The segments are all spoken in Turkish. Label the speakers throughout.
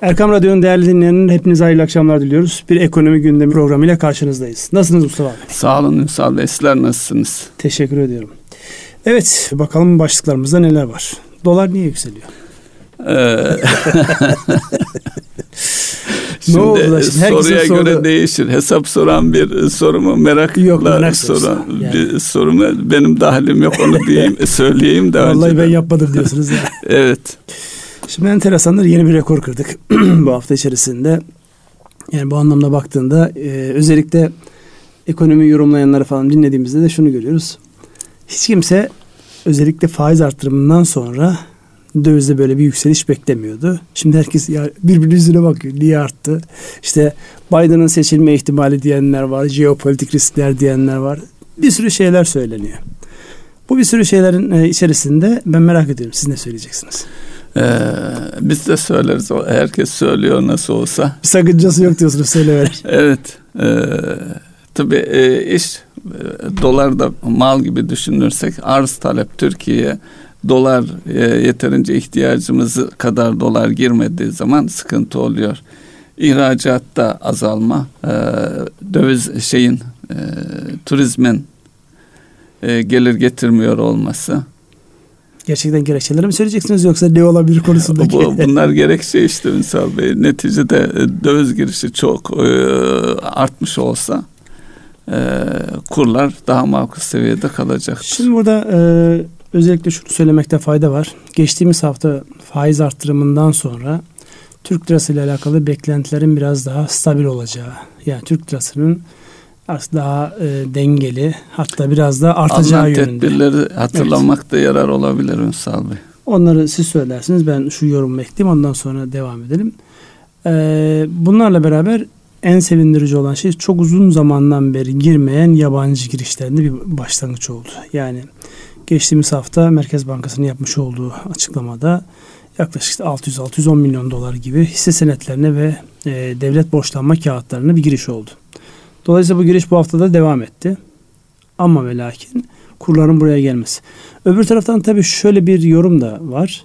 Speaker 1: Erkam Radyo'nun değerli dinleyenler hepinize hayırlı akşamlar diliyoruz. Bir ekonomi gündemi programıyla karşınızdayız. Nasılsınız Mustafa abi?
Speaker 2: Sağ olun Ünsal Bey. Sizler nasılsınız?
Speaker 1: Teşekkür ediyorum. Evet bakalım başlıklarımızda neler var. Dolar niye yükseliyor? Ee,
Speaker 2: Şimdi, ne oldu şimdi? soruya soru... göre değişir. Hesap soran bir soru mu merakla yok, merak soran yani. bir soru mu? Benim dahilim yok onu diyeyim söyleyeyim de.
Speaker 1: Vallahi önceden. ben yapmadım diyorsunuz
Speaker 2: evet.
Speaker 1: Şimdi enteresandır yeni bir rekor kırdık bu hafta içerisinde. Yani bu anlamda baktığında e, özellikle ekonomi yorumlayanları falan dinlediğimizde de şunu görüyoruz. Hiç kimse özellikle faiz artırımından sonra dövizde böyle bir yükseliş beklemiyordu. Şimdi herkes ya birbirinin yüzüne bakıyor. Niye arttı? İşte Biden'ın seçilme ihtimali diyenler var. Jeopolitik riskler diyenler var. Bir sürü şeyler söyleniyor. Bu bir sürü şeylerin e, içerisinde ben merak ediyorum. Siz ne söyleyeceksiniz?
Speaker 2: Ee, biz de söyleriz. Herkes söylüyor nasıl olsa.
Speaker 1: Bir sakıncası yok diyorsunuz söylemeler.
Speaker 2: evet. E, tabii e, iş e, dolarda mal gibi düşünürsek arz talep Türkiye'ye dolar e, yeterince ihtiyacımız kadar dolar girmediği zaman sıkıntı oluyor. İhracatta azalma, e, döviz şeyin e, turizmin e, gelir getirmiyor olması.
Speaker 1: Gerçekten gerekçeleri mi söyleyeceksiniz yoksa ne olabilir konusundaki?
Speaker 2: Bu, bunlar gerekçe işte Ünsal Bey. Neticede e, döviz girişi çok e, artmış olsa e, kurlar daha makul seviyede kalacaktır.
Speaker 1: Şimdi burada e, özellikle şunu söylemekte fayda var. Geçtiğimiz hafta faiz arttırımından sonra Türk lirası ile alakalı beklentilerin biraz daha stabil olacağı. Yani Türk lirasının daha e, dengeli hatta biraz da artacağı Alınan yönünde.
Speaker 2: tedbirleri hatırlamakta evet. yarar olabilir Ünsal Bey.
Speaker 1: Onları siz söylersiniz. Ben şu yorumu ekleyeyim ondan sonra devam edelim. Ee, bunlarla beraber en sevindirici olan şey çok uzun zamandan beri girmeyen yabancı girişlerinde bir başlangıç oldu. Yani geçtiğimiz hafta Merkez Bankası'nın yapmış olduğu açıklamada yaklaşık 600-610 milyon dolar gibi hisse senetlerine ve e, devlet borçlanma kağıtlarına bir giriş oldu. Dolayısıyla bu giriş bu haftada devam etti. Ama ve lakin kurların buraya gelmesi. Öbür taraftan tabii şöyle bir yorum da var.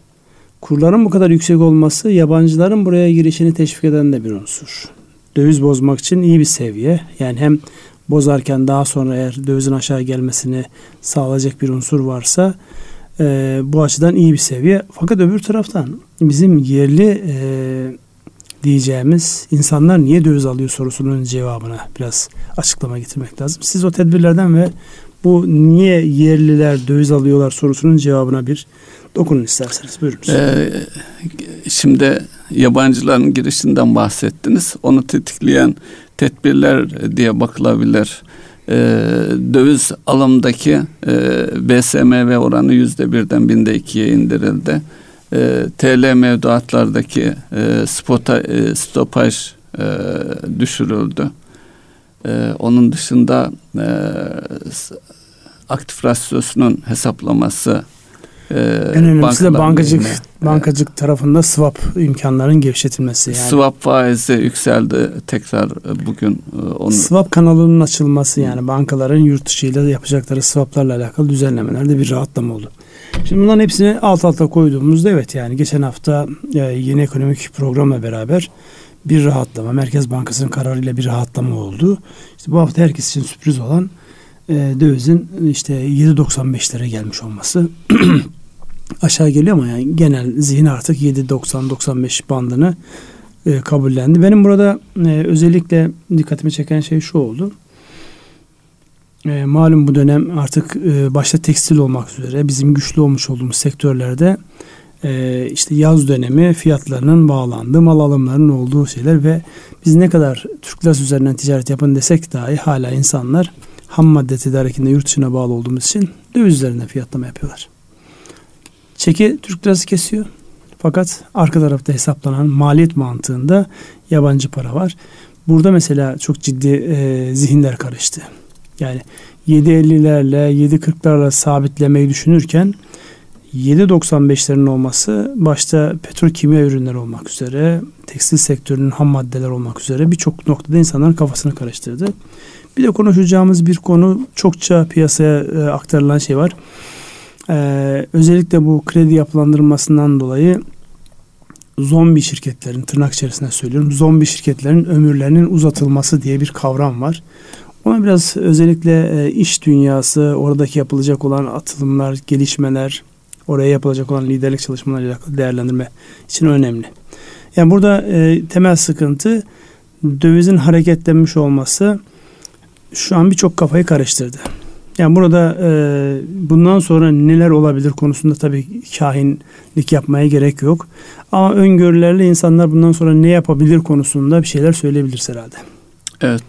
Speaker 1: Kurların bu kadar yüksek olması yabancıların buraya girişini teşvik eden de bir unsur. Döviz bozmak için iyi bir seviye. Yani hem bozarken daha sonra eğer dövizin aşağı gelmesini sağlayacak bir unsur varsa e, bu açıdan iyi bir seviye. Fakat öbür taraftan bizim yerli e, diyeceğimiz insanlar niye döviz alıyor sorusunun cevabına biraz açıklama getirmek lazım. Siz o tedbirlerden ve bu niye yerliler döviz alıyorlar sorusunun cevabına bir dokunun isterseniz. Buyurunuz. Ee,
Speaker 2: şimdi yabancıların girişinden bahsettiniz. Onu tetikleyen tedbirler diye bakılabilir. Ee, döviz alımdaki e, BSMV oranı yüzde birden binde ikiye indirildi e, TL mevduatlardaki e, spota, e, stopaj e, düşürüldü. E, onun dışında e, aktif rasyosunun hesaplaması
Speaker 1: e, en önemlisi de bankacık e, bankacık tarafında swap imkanlarının gevşetilmesi yani.
Speaker 2: Swap faizi yükseldi tekrar e, bugün
Speaker 1: e, onu swap kanalının açılması yani bankaların yurt dışı ile yapacakları swaplarla alakalı düzenlemelerde bir rahatlama oldu. Şimdi bunların hepsini alt alta koyduğumuzda evet yani geçen hafta e, yeni ekonomik programla beraber bir rahatlama, Merkez Bankası'nın kararıyla bir rahatlama oldu. İşte bu hafta herkes için sürpriz olan e, dövizin işte 7.95'lere gelmiş olması aşağı geliyor ama yani genel zihin artık 7.90-95 bandını e, kabullendi. Benim burada e, özellikle dikkatimi çeken şey şu oldu. E, malum bu dönem artık e, başta tekstil olmak üzere bizim güçlü olmuş olduğumuz sektörlerde e, işte yaz dönemi fiyatlarının bağlandığı, mal alımlarının olduğu şeyler ve biz ne kadar Türk lirası üzerinden ticaret yapın desek dahi hala insanlar ham madde tedarikinde yurt dışına bağlı olduğumuz için döviz üzerinden fiyatlama yapıyorlar. Çeki Türk lirası kesiyor. Fakat arka tarafta hesaplanan maliyet mantığında yabancı para var. Burada mesela çok ciddi e, zihinler karıştı. Yani 7.50'lerle 7.40'larla sabitlemeyi düşünürken 7.95'lerin olması başta petrokimya ürünleri olmak üzere, tekstil sektörünün ham maddeler olmak üzere birçok noktada insanların kafasını karıştırdı. Bir de konuşacağımız bir konu çokça piyasaya e, aktarılan şey var. Ee, özellikle bu kredi yapılandırmasından dolayı zombi şirketlerin tırnak içerisinde söylüyorum zombi şirketlerin ömürlerinin uzatılması diye bir kavram var. Ona biraz özellikle e, iş dünyası, oradaki yapılacak olan atılımlar, gelişmeler, oraya yapılacak olan liderlik çalışmalarıyla alakalı değerlendirme için önemli. Yani burada e, temel sıkıntı dövizin hareketlenmiş olması şu an birçok kafayı karıştırdı. Yani burada e, bundan sonra neler olabilir konusunda tabii kahinlik yapmaya gerek yok. Ama öngörülerle insanlar bundan sonra ne yapabilir konusunda bir şeyler söyleyebiliriz herhalde.
Speaker 2: Evet.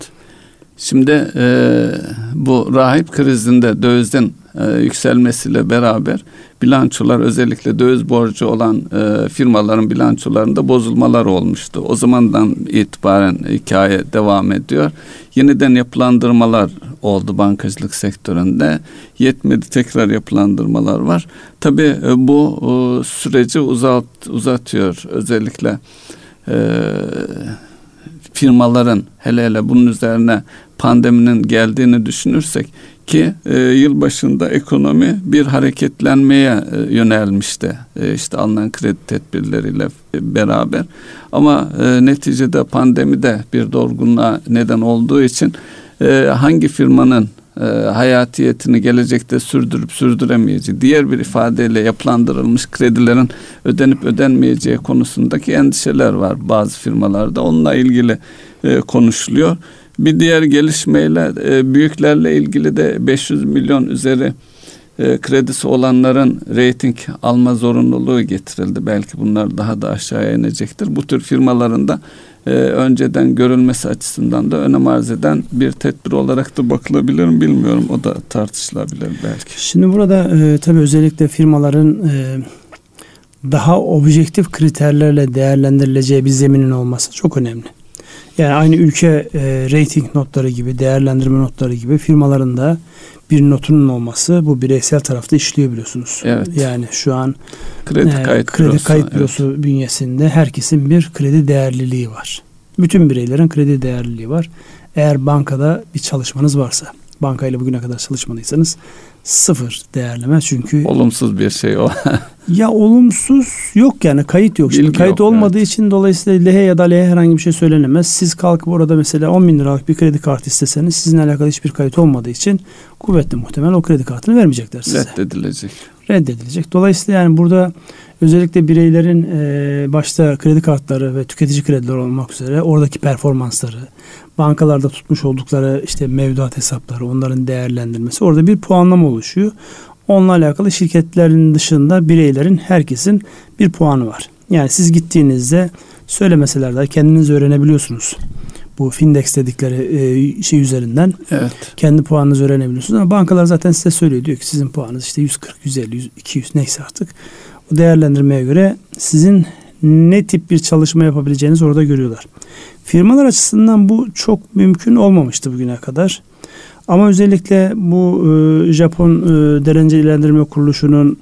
Speaker 2: Şimdi e, bu rahip krizinde dövizin e, yükselmesiyle beraber bilançolar özellikle döviz borcu olan e, firmaların bilançolarında bozulmalar olmuştu. O zamandan itibaren hikaye devam ediyor. Yeniden yapılandırmalar oldu bankacılık sektöründe. Yetmedi tekrar yapılandırmalar var. Tabii e, bu e, süreci uzat, uzatıyor özellikle e, firmaların hele hele bunun üzerine pandeminin geldiğini düşünürsek ki e, yıl başında ekonomi bir hareketlenmeye e, yönelmişti. E, işte alınan kredi tedbirleriyle beraber. Ama e, neticede pandemide bir dorgunluğa neden olduğu için e, hangi firmanın e, hayatiyetini gelecekte sürdürüp sürdüremeyeceği, diğer bir ifadeyle yapılandırılmış kredilerin ödenip ödenmeyeceği konusundaki endişeler var bazı firmalarda. Onunla ilgili e, konuşuluyor. Bir diğer gelişmeyle e, büyüklerle ilgili de 500 milyon üzeri e, kredisi olanların reyting alma zorunluluğu getirildi. Belki bunlar daha da aşağıya inecektir. Bu tür firmaların da e, önceden görülmesi açısından da önem arz eden bir tedbir olarak da bakılabilir mi bilmiyorum. O da tartışılabilir belki.
Speaker 1: Şimdi burada e, tabii özellikle firmaların e, daha objektif kriterlerle değerlendirileceği bir zeminin olması çok önemli. Yani aynı ülke e, rating notları gibi, değerlendirme notları gibi firmaların da bir notunun olması bu bireysel tarafta işliyor biliyorsunuz.
Speaker 2: Evet.
Speaker 1: Yani şu an
Speaker 2: kredi e, kayıt
Speaker 1: kredi bürosu, kayıt bürosu evet. bünyesinde herkesin bir kredi değerliliği var. Bütün bireylerin kredi değerliliği var. Eğer bankada bir çalışmanız varsa, bankayla bugüne kadar çalışmadıysanız sıfır değerleme çünkü
Speaker 2: olumsuz bir şey o.
Speaker 1: ya olumsuz yok yani kayıt yok. Şimdi kayıt yok, olmadığı evet. için dolayısıyla lehe ya da lehe herhangi bir şey söylenemez. Siz kalkıp orada mesela 10 bin liralık bir kredi kartı isteseniz sizinle alakalı hiçbir kayıt olmadığı için kuvvetli muhtemel o kredi kartını vermeyecekler size.
Speaker 2: Reddedilecek.
Speaker 1: Reddedilecek. Dolayısıyla yani burada özellikle bireylerin e, başta kredi kartları ve tüketici krediler olmak üzere oradaki performansları, bankalarda tutmuş oldukları işte mevduat hesapları, onların değerlendirmesi orada bir puanlama oluşuyor. Onunla alakalı şirketlerin dışında bireylerin herkesin bir puanı var. Yani siz gittiğinizde söylemeseler de kendiniz öğrenebiliyorsunuz. Bu Findex dedikleri e, şey üzerinden
Speaker 2: evet.
Speaker 1: kendi puanınızı öğrenebiliyorsunuz. Ama bankalar zaten size söylüyor. Diyor ki sizin puanınız işte 140, 150, 200 neyse artık. Değerlendirmeye göre sizin ne tip bir çalışma yapabileceğiniz orada görüyorlar. Firmalar açısından bu çok mümkün olmamıştı bugüne kadar. Ama özellikle bu e, Japon e, derece kuruluşunun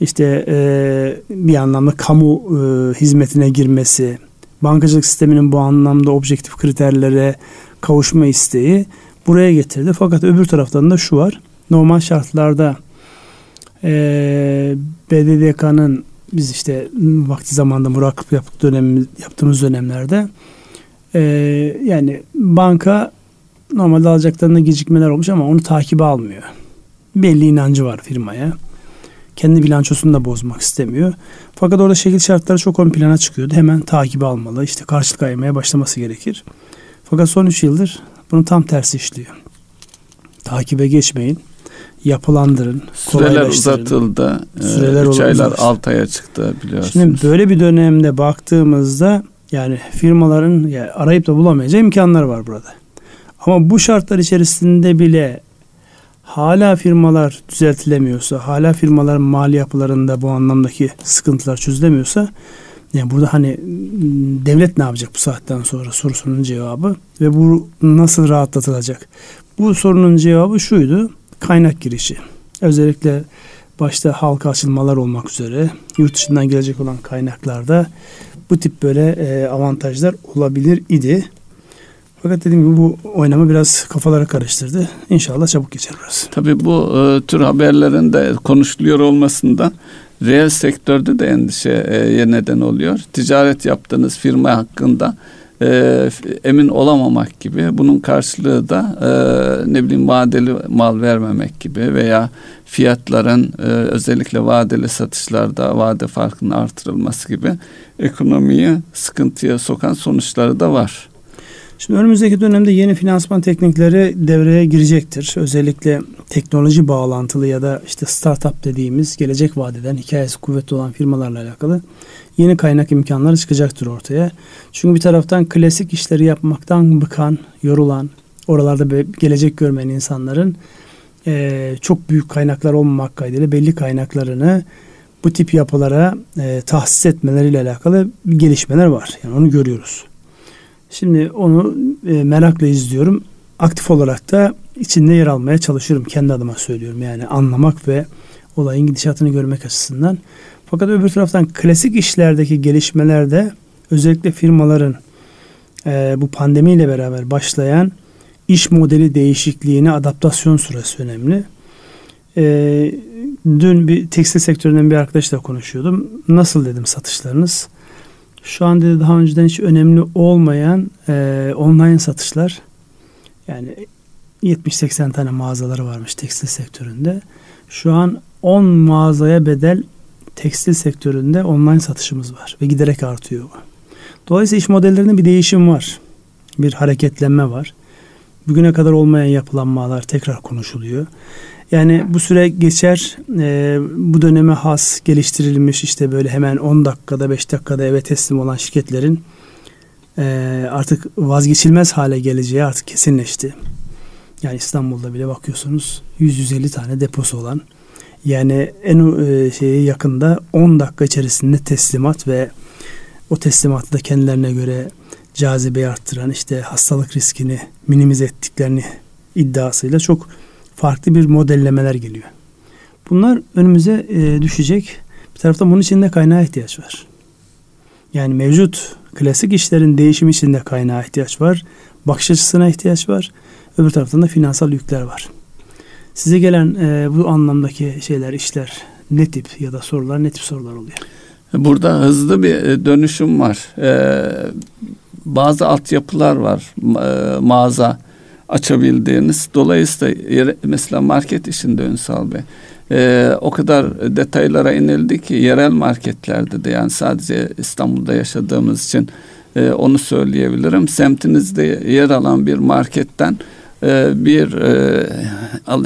Speaker 1: işte e, bir anlamda kamu e, hizmetine girmesi, bankacılık sisteminin bu anlamda objektif kriterlere kavuşma isteği buraya getirdi. Fakat öbür taraftan da şu var. Normal şartlarda e, BDDK'nın biz işte vakti zamanda murakip yaptık dönem, yaptığımız dönemlerde e, yani banka normalde alacaklarında gecikmeler olmuş ama onu takibe almıyor. Belli inancı var firmaya. Kendi bilançosunu da bozmak istemiyor. Fakat orada şekil şartları çok ön plana çıkıyordu. Hemen takibe almalı. İşte karşılık aymaya başlaması gerekir. Fakat son 3 yıldır bunu tam tersi işliyor. Takibe geçmeyin yapılandırın.
Speaker 2: Süreler uzatıldı. Ee, Süreler 3 aylar 6 aya çıktı biliyorsunuz.
Speaker 1: Şimdi böyle bir dönemde baktığımızda yani firmaların yani arayıp da bulamayacağı imkanlar var burada. Ama bu şartlar içerisinde bile hala firmalar düzeltilemiyorsa, hala firmaların mali yapılarında bu anlamdaki sıkıntılar çözülemiyorsa yani burada hani devlet ne yapacak bu saatten sonra sorusunun cevabı ve bu nasıl rahatlatılacak? Bu sorunun cevabı şuydu kaynak girişi. Özellikle başta halka açılmalar olmak üzere yurt dışından gelecek olan kaynaklarda bu tip böyle e, avantajlar olabilir idi. Fakat dediğim gibi bu oynama biraz kafaları karıştırdı. İnşallah çabuk geçer biraz.
Speaker 2: Tabii bu e, tür haberlerin de konuşuluyor olmasından reel sektörde de endişeye neden oluyor. Ticaret yaptığınız firma hakkında e, emin olamamak gibi bunun karşılığı da e, ne bileyim vadeli mal vermemek gibi veya fiyatların e, özellikle vadeli satışlarda vade farkının artırılması gibi ekonomiyi sıkıntıya sokan sonuçları da var.
Speaker 1: Şimdi önümüzdeki dönemde yeni finansman teknikleri devreye girecektir. Özellikle teknoloji bağlantılı ya da işte startup dediğimiz gelecek vadeden hikayesi kuvvetli olan firmalarla alakalı yeni kaynak imkanları çıkacaktır ortaya. Çünkü bir taraftan klasik işleri yapmaktan bıkan, yorulan, oralarda gelecek görmeyen insanların e, çok büyük kaynaklar olmamak kaydıyla belli kaynaklarını bu tip yapılara e, tahsis etmeleriyle alakalı gelişmeler var. Yani onu görüyoruz. Şimdi onu e, merakla izliyorum. Aktif olarak da içinde yer almaya çalışıyorum. Kendi adıma söylüyorum. Yani anlamak ve olayın gidişatını görmek açısından. Fakat öbür taraftan klasik işlerdeki gelişmelerde özellikle firmaların e, bu pandemiyle beraber başlayan iş modeli değişikliğine adaptasyon süresi önemli. E, dün bir tekstil sektöründen bir arkadaşla konuşuyordum. Nasıl dedim satışlarınız? Şu an dedi daha önceden hiç önemli olmayan e, online satışlar yani 70-80 tane mağazaları varmış tekstil sektöründe. Şu an 10 mağazaya bedel tekstil sektöründe online satışımız var ve giderek artıyor. Dolayısıyla iş modellerinde bir değişim var. Bir hareketlenme var. Bugüne kadar olmayan yapılanmalar tekrar konuşuluyor. Yani bu süre geçer. E, bu döneme has geliştirilmiş işte böyle hemen 10 dakikada 5 dakikada eve teslim olan şirketlerin e, artık vazgeçilmez hale geleceği artık kesinleşti. Yani İstanbul'da bile bakıyorsunuz 100-150 tane deposu olan yani en e, şeye yakında 10 dakika içerisinde teslimat ve o teslimatı da kendilerine göre cazibeyi arttıran işte hastalık riskini minimize ettiklerini iddiasıyla çok farklı bir modellemeler geliyor. Bunlar önümüze e, düşecek. Bir taraftan bunun için de kaynağa ihtiyaç var. Yani mevcut klasik işlerin değişimi için de kaynağa ihtiyaç var. Bakış açısına ihtiyaç var. Öbür taraftan da finansal yükler var. Size gelen e, bu anlamdaki şeyler, işler ne tip ya da sorular ne tip sorular oluyor?
Speaker 2: Burada hızlı bir e, dönüşüm var. Ee, bazı altyapılar var. E, mağaza açabildiğiniz. Dolayısıyla mesela market işinde Ünsal Bey e, o kadar detaylara inildi ki yerel marketlerde de yani sadece İstanbul'da yaşadığımız için e, onu söyleyebilirim. Semtinizde yer alan bir marketten bir e, al,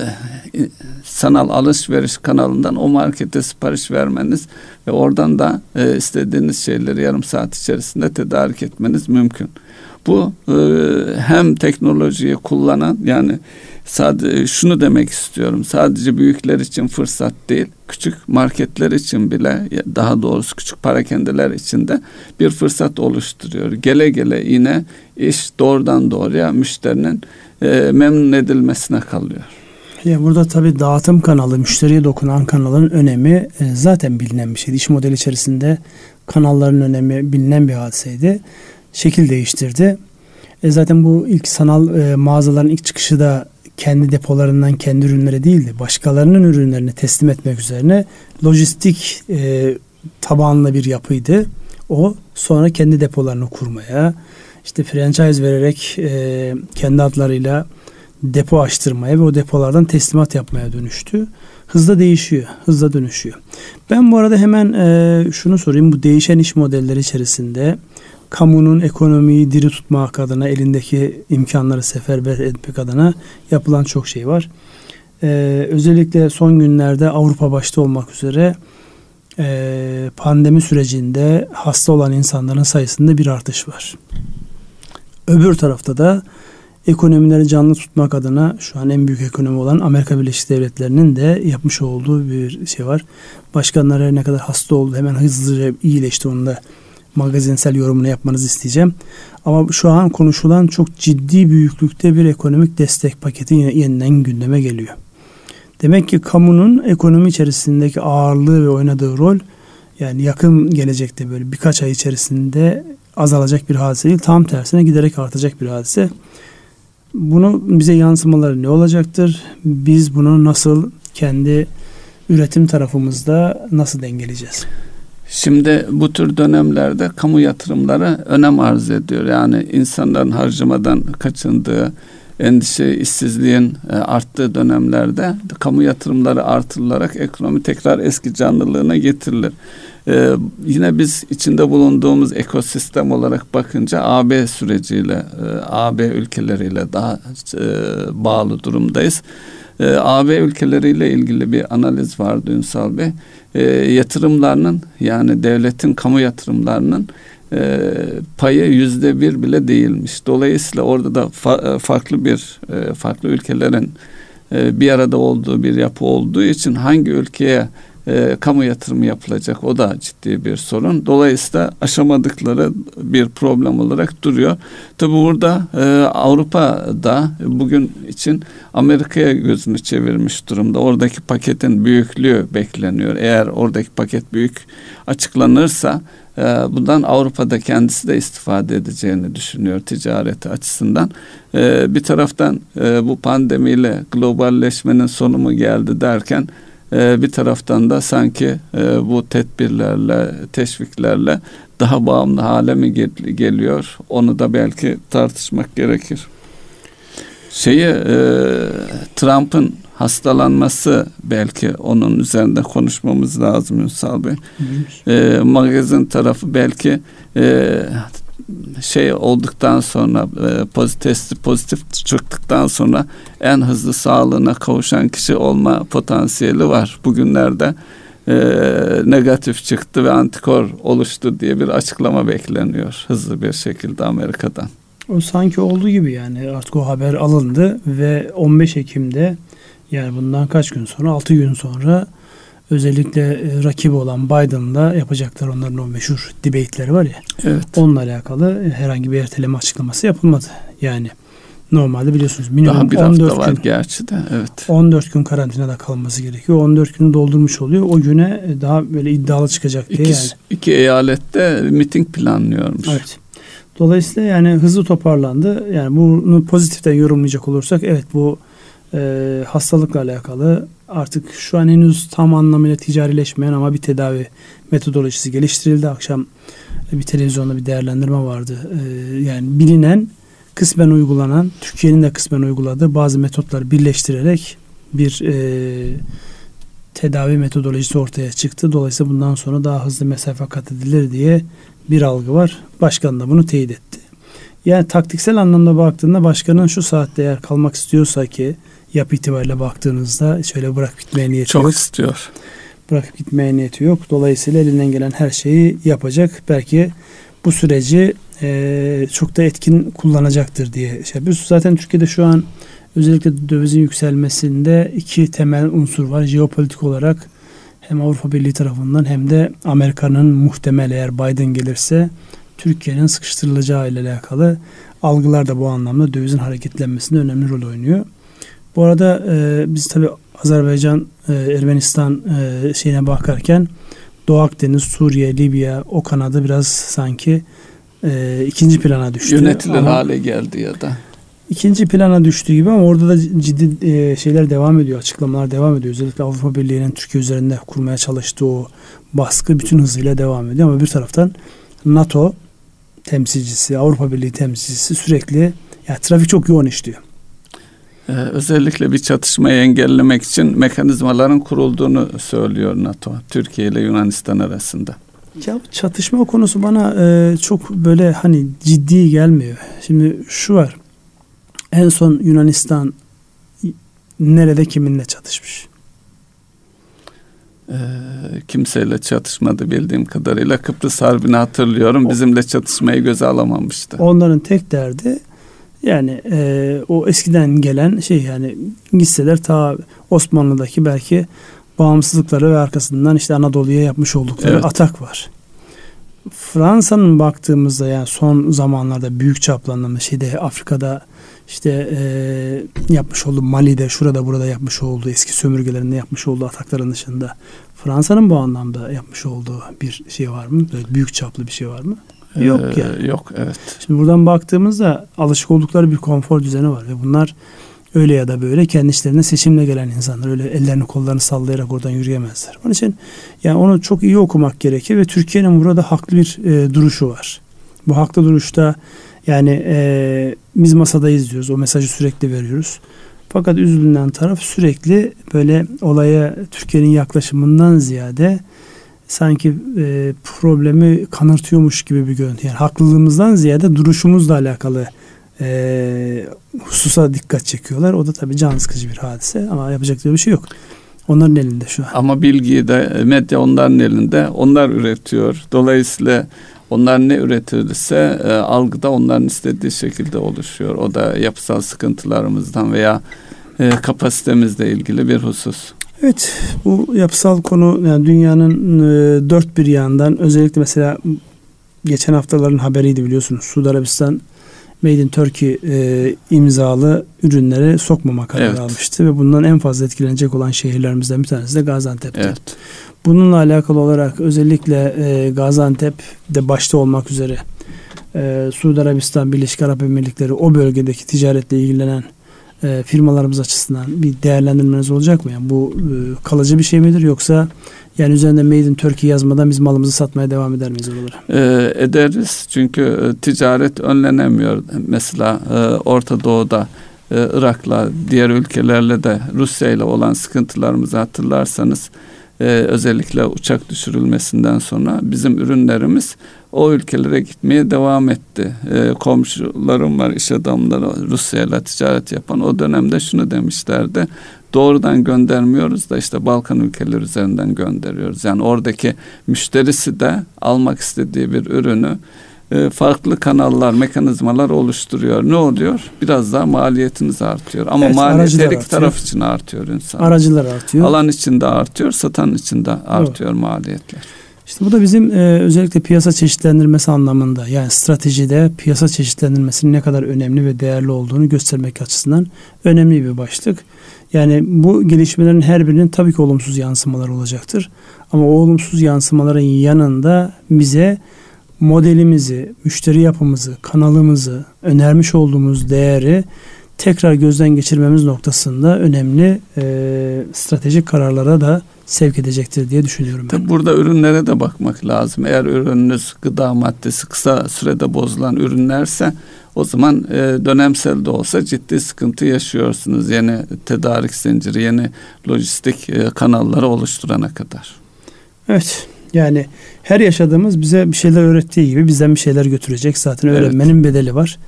Speaker 2: sanal alışveriş kanalından o markete sipariş vermeniz ve oradan da e, istediğiniz şeyleri yarım saat içerisinde tedarik etmeniz mümkün. Bu e, hem teknolojiyi kullanan yani sadece şunu demek istiyorum. Sadece büyükler için fırsat değil, küçük marketler için bile daha doğrusu küçük parakendeler için de bir fırsat oluşturuyor. Gele gele yine iş doğrudan doğruya müşterinin e, memnun edilmesine kalıyor.
Speaker 1: Ya burada tabii dağıtım kanalı, müşteriye dokunan kanalın önemi e, zaten bilinen bir şeydi. İş modeli içerisinde kanalların önemi bilinen bir hadiseydi şekil değiştirdi. E zaten bu ilk sanal e, mağazaların ilk çıkışı da kendi depolarından kendi ürünleri değildi. Başkalarının ürünlerini teslim etmek üzerine lojistik e, tabanlı bir yapıydı. O sonra kendi depolarını kurmaya, işte franchise vererek e, kendi adlarıyla depo açtırmaya ve o depolardan teslimat yapmaya dönüştü. Hızla değişiyor, hızla dönüşüyor. Ben bu arada hemen e, şunu sorayım. Bu değişen iş modelleri içerisinde kamunun ekonomiyi diri tutmak adına elindeki imkanları seferber etmek adına yapılan çok şey var. Ee, özellikle son günlerde Avrupa başta olmak üzere e, pandemi sürecinde hasta olan insanların sayısında bir artış var. Öbür tarafta da ekonomileri canlı tutmak adına şu an en büyük ekonomi olan Amerika Birleşik Devletleri'nin de yapmış olduğu bir şey var. Başkanlar ne kadar hasta oldu hemen hızlıca iyileşti onu da magazinsel yorumunu yapmanızı isteyeceğim. Ama şu an konuşulan çok ciddi büyüklükte bir ekonomik destek paketi yeniden gündeme geliyor. Demek ki kamunun ekonomi içerisindeki ağırlığı ve oynadığı rol yani yakın gelecekte böyle birkaç ay içerisinde azalacak bir hadise değil. Tam tersine giderek artacak bir hadise. Bunu bize yansımaları ne olacaktır? Biz bunu nasıl kendi üretim tarafımızda nasıl dengeleyeceğiz?
Speaker 2: Şimdi bu tür dönemlerde kamu yatırımları önem arz ediyor. Yani insanların harcamadan kaçındığı, endişe, işsizliğin e, arttığı dönemlerde kamu yatırımları artırılarak ekonomi tekrar eski canlılığına getirilir. Ee, yine biz içinde bulunduğumuz ekosistem olarak bakınca AB süreciyle, e, AB ülkeleriyle daha e, bağlı durumdayız. E, AB ülkeleriyle ilgili bir analiz vardı Ünsal Bey. E, yatırımlarının yani devletin kamu yatırımlarının e, payı yüzde bir bile değilmiş. Dolayısıyla orada da fa- e, farklı bir e, farklı ülkelerin e, bir arada olduğu bir yapı olduğu için hangi ülkeye e, kamu yatırımı yapılacak o da ciddi bir sorun. Dolayısıyla aşamadıkları bir problem olarak duruyor. Tabi burada e, Avrupa'da bugün için Amerika'ya gözünü çevirmiş durumda. Oradaki paketin büyüklüğü bekleniyor. Eğer oradaki paket büyük açıklanırsa e, bundan Avrupa'da kendisi de istifade edeceğini düşünüyor ticareti açısından. E, bir taraftan e, bu pandemiyle globalleşmenin sonu mu geldi derken e, bir taraftan da sanki e, bu tedbirlerle, teşviklerle daha bağımlı hale mi gel- geliyor? Onu da belki tartışmak gerekir. Şeyi e, Trump'ın hastalanması belki onun üzerinde konuşmamız lazım Ünsal Bey. E, magazin tarafı belki e, şey olduktan sonra e, pozitif pozitif çıktıktan sonra en hızlı sağlığına kavuşan kişi olma potansiyeli var. Bugünlerde e, negatif çıktı ve antikor oluştu diye bir açıklama bekleniyor hızlı bir şekilde Amerika'dan.
Speaker 1: O sanki olduğu gibi yani artık o haber alındı ve 15 Ekim'de yani bundan kaç gün sonra 6 gün sonra özellikle e, rakibi olan Biden'la yapacaklar onların o meşhur debate'leri var ya.
Speaker 2: Evet.
Speaker 1: Onunla alakalı herhangi bir erteleme açıklaması yapılmadı. Yani normalde biliyorsunuz
Speaker 2: minimum Daha bir 14 hafta var
Speaker 1: gün,
Speaker 2: gerçi de evet.
Speaker 1: 14 gün karantinada kalması gerekiyor. 14 günü doldurmuş oluyor. O güne daha böyle iddialı çıkacak diye
Speaker 2: iki,
Speaker 1: yani.
Speaker 2: İki eyalette miting planlıyormuş.
Speaker 1: Evet. Dolayısıyla yani hızlı toparlandı. Yani bunu pozitiften yorumlayacak olursak evet bu e, hastalıkla alakalı artık şu an henüz tam anlamıyla ticarileşmeyen ama bir tedavi metodolojisi geliştirildi. Akşam bir televizyonda bir değerlendirme vardı. E, yani bilinen kısmen uygulanan, Türkiye'nin de kısmen uyguladığı bazı metotları birleştirerek bir e, tedavi metodolojisi ortaya çıktı. Dolayısıyla bundan sonra daha hızlı mesafe kat edilir diye bir algı var. Başkan da bunu teyit etti. Yani taktiksel anlamda baktığında başkanın şu saatte eğer kalmak istiyorsa ki yapı itibariyle baktığınızda şöyle bırak gitmeye niyeti
Speaker 2: Çok
Speaker 1: yok.
Speaker 2: Çok istiyor.
Speaker 1: Bırakıp gitmeye niyeti yok. Dolayısıyla elinden gelen her şeyi yapacak. Belki bu süreci e, çok da etkin kullanacaktır diye şey yapıyoruz. Zaten Türkiye'de şu an özellikle dövizin yükselmesinde iki temel unsur var. Jeopolitik olarak hem Avrupa Birliği tarafından hem de Amerika'nın muhtemel eğer Biden gelirse Türkiye'nin sıkıştırılacağı ile alakalı algılar da bu anlamda dövizin hareketlenmesinde önemli rol oynuyor. Bu arada e, biz tabi Azerbaycan, e, Ermenistan e, şeyine bakarken Doğu Akdeniz, Suriye, Libya o kanadı biraz sanki e, ikinci plana düştü.
Speaker 2: Yönetilir ama, hale geldi ya da.
Speaker 1: İkinci plana düştüğü gibi ama orada da ciddi e, şeyler devam ediyor, açıklamalar devam ediyor. Özellikle Avrupa Birliği'nin Türkiye üzerinde kurmaya çalıştığı o baskı bütün hızıyla devam ediyor. Ama bir taraftan NATO temsilcisi, Avrupa Birliği temsilcisi sürekli ya trafik çok yoğun işliyor.
Speaker 2: Ee, özellikle bir çatışmayı engellemek için mekanizmaların kurulduğunu söylüyor NATO, Türkiye ile Yunanistan arasında.
Speaker 1: Ya çatışma konusu bana e, çok böyle hani ciddi gelmiyor. Şimdi şu var. En son Yunanistan nerede kiminle çatışmış?
Speaker 2: Ee, kimseyle çatışmadı bildiğim kadarıyla. Kıbrıs Harbi'ni hatırlıyorum. Bizimle çatışmayı göze alamamıştı.
Speaker 1: Onların tek derdi yani e, o eskiden gelen şey yani gitseler ta Osmanlı'daki belki bağımsızlıkları ve arkasından işte Anadolu'ya yapmış oldukları evet. atak var. Fransa'nın baktığımızda yani son zamanlarda büyük çaplı şeyde Afrika'da işte e, yapmış olduğu Mali'de şurada burada yapmış olduğu eski sömürgelerinde yapmış olduğu atakların dışında Fransa'nın bu anlamda yapmış olduğu bir şey var mı? Böyle büyük çaplı bir şey var mı? Yok ee,
Speaker 2: yani. Yok evet.
Speaker 1: Şimdi buradan baktığımızda alışık oldukları bir konfor düzeni var ve bunlar Öyle ya da böyle kendi işlerine seçimle gelen insanlar. Öyle ellerini kollarını sallayarak oradan yürüyemezler. Onun için yani onu çok iyi okumak gerekir ve Türkiye'nin burada haklı bir e, duruşu var. Bu haklı duruşta yani e, biz masadayız diyoruz. O mesajı sürekli veriyoruz. Fakat üzülen taraf sürekli böyle olaya Türkiye'nin yaklaşımından ziyade sanki e, problemi kanırtıyormuş gibi bir görüntü. Yani haklılığımızdan ziyade duruşumuzla alakalı e, hususa dikkat çekiyorlar. O da tabii can sıkıcı bir hadise ama yapacak bir şey yok. Onların elinde şu an.
Speaker 2: Ama bilgiyi de medya onların elinde. Onlar üretiyor. Dolayısıyla onlar ne üretilirse e, algıda onların istediği şekilde oluşuyor. O da yapısal sıkıntılarımızdan veya e, kapasitemizle ilgili bir husus.
Speaker 1: Evet bu yapısal konu yani dünyanın e, dört bir yandan özellikle mesela geçen haftaların haberiydi biliyorsunuz. Suudi Arabistan Made in Turkey e, imzalı ürünleri sokmama kararı evet. almıştı ve bundan en fazla etkilenecek olan şehirlerimizden bir tanesi de Gaziantep'ti. Evet. Bununla alakalı olarak özellikle e, Gaziantep'de başta olmak üzere e, Suudi Arabistan, Birleşik Arap Emirlikleri o bölgedeki ticaretle ilgilenen e, firmalarımız açısından bir değerlendirmeniz olacak mı? Yani bu e, kalıcı bir şey midir yoksa yani üzerinde Made in Turkey yazmadan biz malımızı satmaya devam eder miyiz oralara?
Speaker 2: E, ederiz çünkü e, ticaret önlenemiyor. Mesela e, Orta Doğu'da e, Irak'la diğer ülkelerle de Rusya ile olan sıkıntılarımızı hatırlarsanız e, özellikle uçak düşürülmesinden sonra bizim ürünlerimiz o ülkelere gitmeye devam etti. E, komşularım var iş adamları Rusya ile ticaret yapan o dönemde şunu demişlerdi. Doğrudan göndermiyoruz da işte Balkan ülkeleri üzerinden gönderiyoruz. Yani oradaki müşterisi de almak istediği bir ürünü e, farklı kanallar, mekanizmalar oluşturuyor. Ne oluyor? Biraz daha maliyetiniz artıyor. Ama evet, maliyet her iki taraf için artıyor insan.
Speaker 1: Aracılar artıyor.
Speaker 2: Alan için de artıyor, satan için de artıyor evet. maliyetler.
Speaker 1: İşte bu da bizim e, özellikle piyasa çeşitlendirmesi anlamında yani stratejide piyasa çeşitlendirmesinin ne kadar önemli ve değerli olduğunu göstermek açısından önemli bir başlık. Yani bu gelişmelerin her birinin tabii ki olumsuz yansımalar olacaktır. Ama o olumsuz yansımaların yanında bize modelimizi, müşteri yapımızı, kanalımızı, önermiş olduğumuz değeri tekrar gözden geçirmemiz noktasında önemli e, stratejik kararlara da sevk edecektir diye düşünüyorum ben.
Speaker 2: Tabii burada ürünlere de bakmak lazım. Eğer ürününüz gıda maddesi kısa sürede bozulan ürünlerse o zaman e, dönemsel de olsa ciddi sıkıntı yaşıyorsunuz. Yeni tedarik zinciri, yeni lojistik e, kanalları oluşturana kadar.
Speaker 1: Evet. Yani her yaşadığımız bize bir şeyler öğrettiği gibi bizden bir şeyler götürecek. Zaten öğrenmenin evet. bedeli var.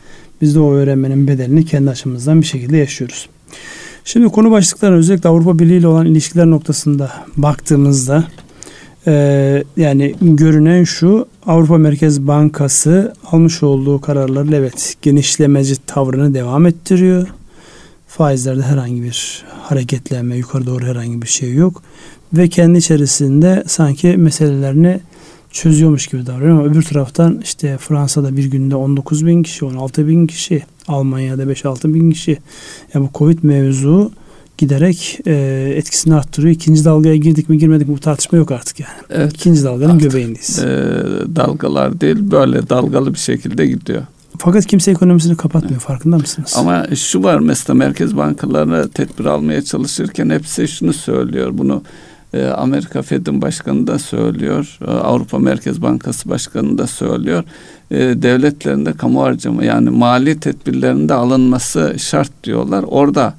Speaker 1: Biz de o öğrenmenin bedelini kendi açımızdan bir şekilde yaşıyoruz. Şimdi konu başlıkları özellikle Avrupa Birliği ile olan ilişkiler noktasında baktığımızda e, yani görünen şu Avrupa Merkez Bankası almış olduğu kararlarla evet genişlemeci tavrını devam ettiriyor. Faizlerde herhangi bir hareketlenme, yukarı doğru herhangi bir şey yok. Ve kendi içerisinde sanki meselelerini çözüyormuş gibi davranıyor ama öbür taraftan işte Fransa'da bir günde 19 bin kişi, 16 bin kişi, Almanya'da 5-6 bin kişi. Yani bu Covid mevzu giderek e, etkisini arttırıyor. İkinci dalgaya girdik mi girmedik mi bu tartışma yok artık yani. Evet, İkinci dalganın artık, göbeğindeyiz. E,
Speaker 2: dalgalar değil böyle dalgalı bir şekilde gidiyor.
Speaker 1: Fakat kimse ekonomisini kapatmıyor evet. farkında mısınız?
Speaker 2: Ama şu var mesela merkez bankaları tedbir almaya çalışırken hepsi şunu söylüyor. Bunu Amerika Fed'in başkanı da söylüyor. E, Avrupa Merkez Bankası başkanı da söylüyor. E, devletlerinde kamu harcama yani mali tedbirlerinde alınması şart diyorlar. Orada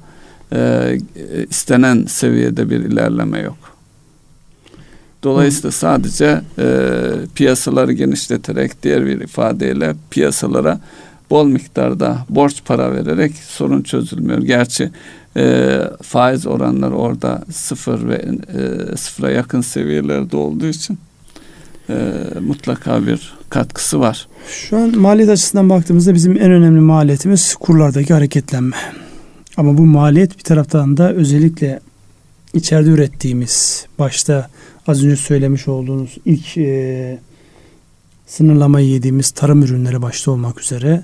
Speaker 2: istenen seviyede bir ilerleme yok. Dolayısıyla sadece e, piyasaları genişleterek diğer bir ifadeyle piyasalara bol miktarda borç para vererek sorun çözülmüyor. Gerçi e, faiz oranları orada sıfır ve e, sıfıra yakın seviyelerde olduğu için e, mutlaka bir katkısı var.
Speaker 1: Şu an maliyet açısından baktığımızda bizim en önemli maliyetimiz kurlardaki hareketlenme. Ama bu maliyet bir taraftan da özellikle içeride ürettiğimiz başta az önce söylemiş olduğunuz ilk e, sınırlamayı yediğimiz tarım ürünleri başta olmak üzere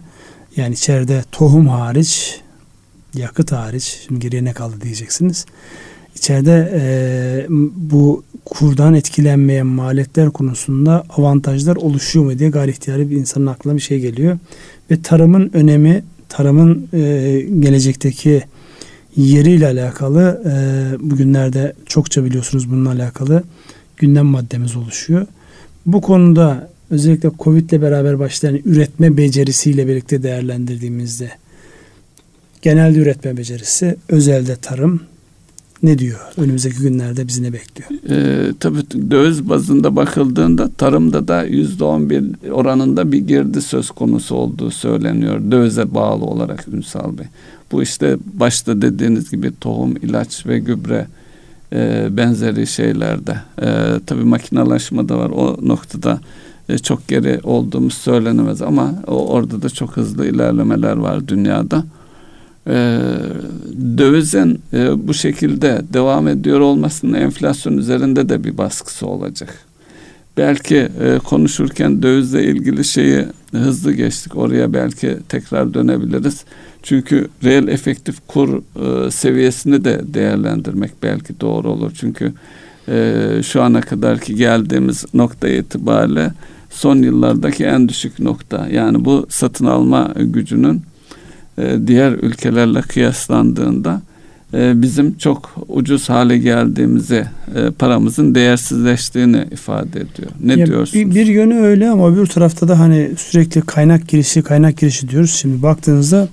Speaker 1: yani içeride tohum hariç yakıt hariç şimdi geriye ne kaldı diyeceksiniz. İçeride e, bu kurdan etkilenmeyen maliyetler konusunda avantajlar oluşuyor mu diye gayri ihtiyari bir insanın aklına bir şey geliyor. Ve tarımın önemi, tarımın e, gelecekteki yeriyle alakalı e, bugünlerde çokça biliyorsunuz bununla alakalı gündem maddemiz oluşuyor. Bu konuda özellikle Covid ile beraber başlayan üretme becerisiyle birlikte değerlendirdiğimizde genel üretme becerisi, özelde tarım ne diyor? Önümüzdeki günlerde bizi ne bekliyor?
Speaker 2: Ee, tabii döviz bazında bakıldığında tarımda da yüzde on bir oranında bir girdi söz konusu olduğu söyleniyor. Dövize bağlı olarak Ünsal Bey. Bu işte başta dediğiniz gibi tohum, ilaç ve gübre e, benzeri şeylerde. E, tabii makinalaşma da var. O noktada e, çok geri olduğumuz söylenemez ama o, orada da çok hızlı ilerlemeler var dünyada. E, dövizin e, bu şekilde devam ediyor olmasının enflasyon üzerinde de bir baskısı olacak. Belki e, konuşurken dövizle ilgili şeyi hızlı geçtik. Oraya belki tekrar dönebiliriz. Çünkü reel efektif kur e, seviyesini de değerlendirmek belki doğru olur. Çünkü e, şu ana kadar ki geldiğimiz nokta itibariyle son yıllardaki en düşük nokta. Yani bu satın alma gücünün e, diğer ülkelerle kıyaslandığında e, bizim çok ucuz hale geldiğimizi, e, paramızın değersizleştiğini ifade ediyor. Ne ya diyorsunuz?
Speaker 1: Bir, bir yönü öyle ama bir tarafta da hani sürekli kaynak girişi, kaynak girişi diyoruz. Şimdi baktığınızda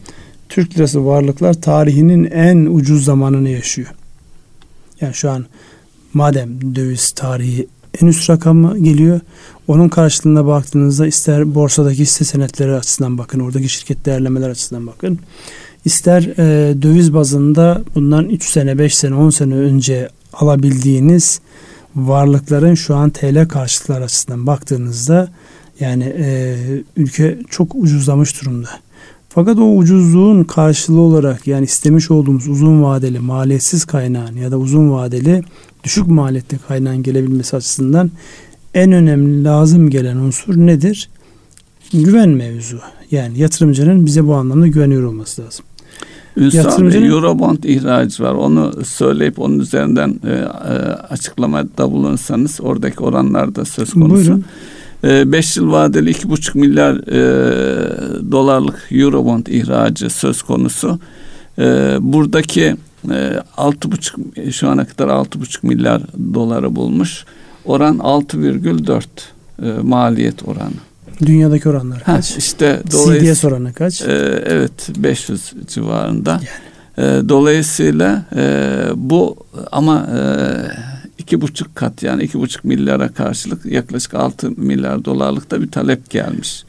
Speaker 1: Türk lirası varlıklar tarihinin en ucuz zamanını yaşıyor. Yani şu an madem döviz tarihi en üst rakamı geliyor. Onun karşılığında baktığınızda ister borsadaki hisse senetleri açısından bakın, oradaki şirket değerlemeler açısından bakın. İster e, döviz bazında bundan 3 sene, 5 sene, 10 sene önce alabildiğiniz varlıkların şu an TL karşılıklar açısından baktığınızda yani e, ülke çok ucuzlamış durumda. Fakat o ucuzluğun karşılığı olarak yani istemiş olduğumuz uzun vadeli maliyetsiz kaynağın ya da uzun vadeli düşük maliyetli kaynağın gelebilmesi açısından en önemli lazım gelen unsur nedir? Güven mevzu. Yani yatırımcının bize bu anlamda güveniyor olması lazım.
Speaker 2: Ünsal Bey, Eurobond ihracı var. Onu söyleyip onun üzerinden e, e, açıklamada bulunsanız oradaki oranlar da söz konusu. Buyurun. 5 ee, yıl vadeli 2,5 milyar e, dolarlık Eurobond ihracı söz konusu. E, buradaki e, 6,5 şu ana kadar 6,5 milyar doları bulmuş. Oran 6,4 e, maliyet oranı.
Speaker 1: Dünyadaki oranlar kaç? Ha,
Speaker 2: işte
Speaker 1: CDS oranı kaç?
Speaker 2: E, evet 500 civarında. Yani. E, dolayısıyla e, bu ama e, iki buçuk kat yani iki buçuk milyara karşılık yaklaşık altı milyar dolarlık da bir talep gelmiş.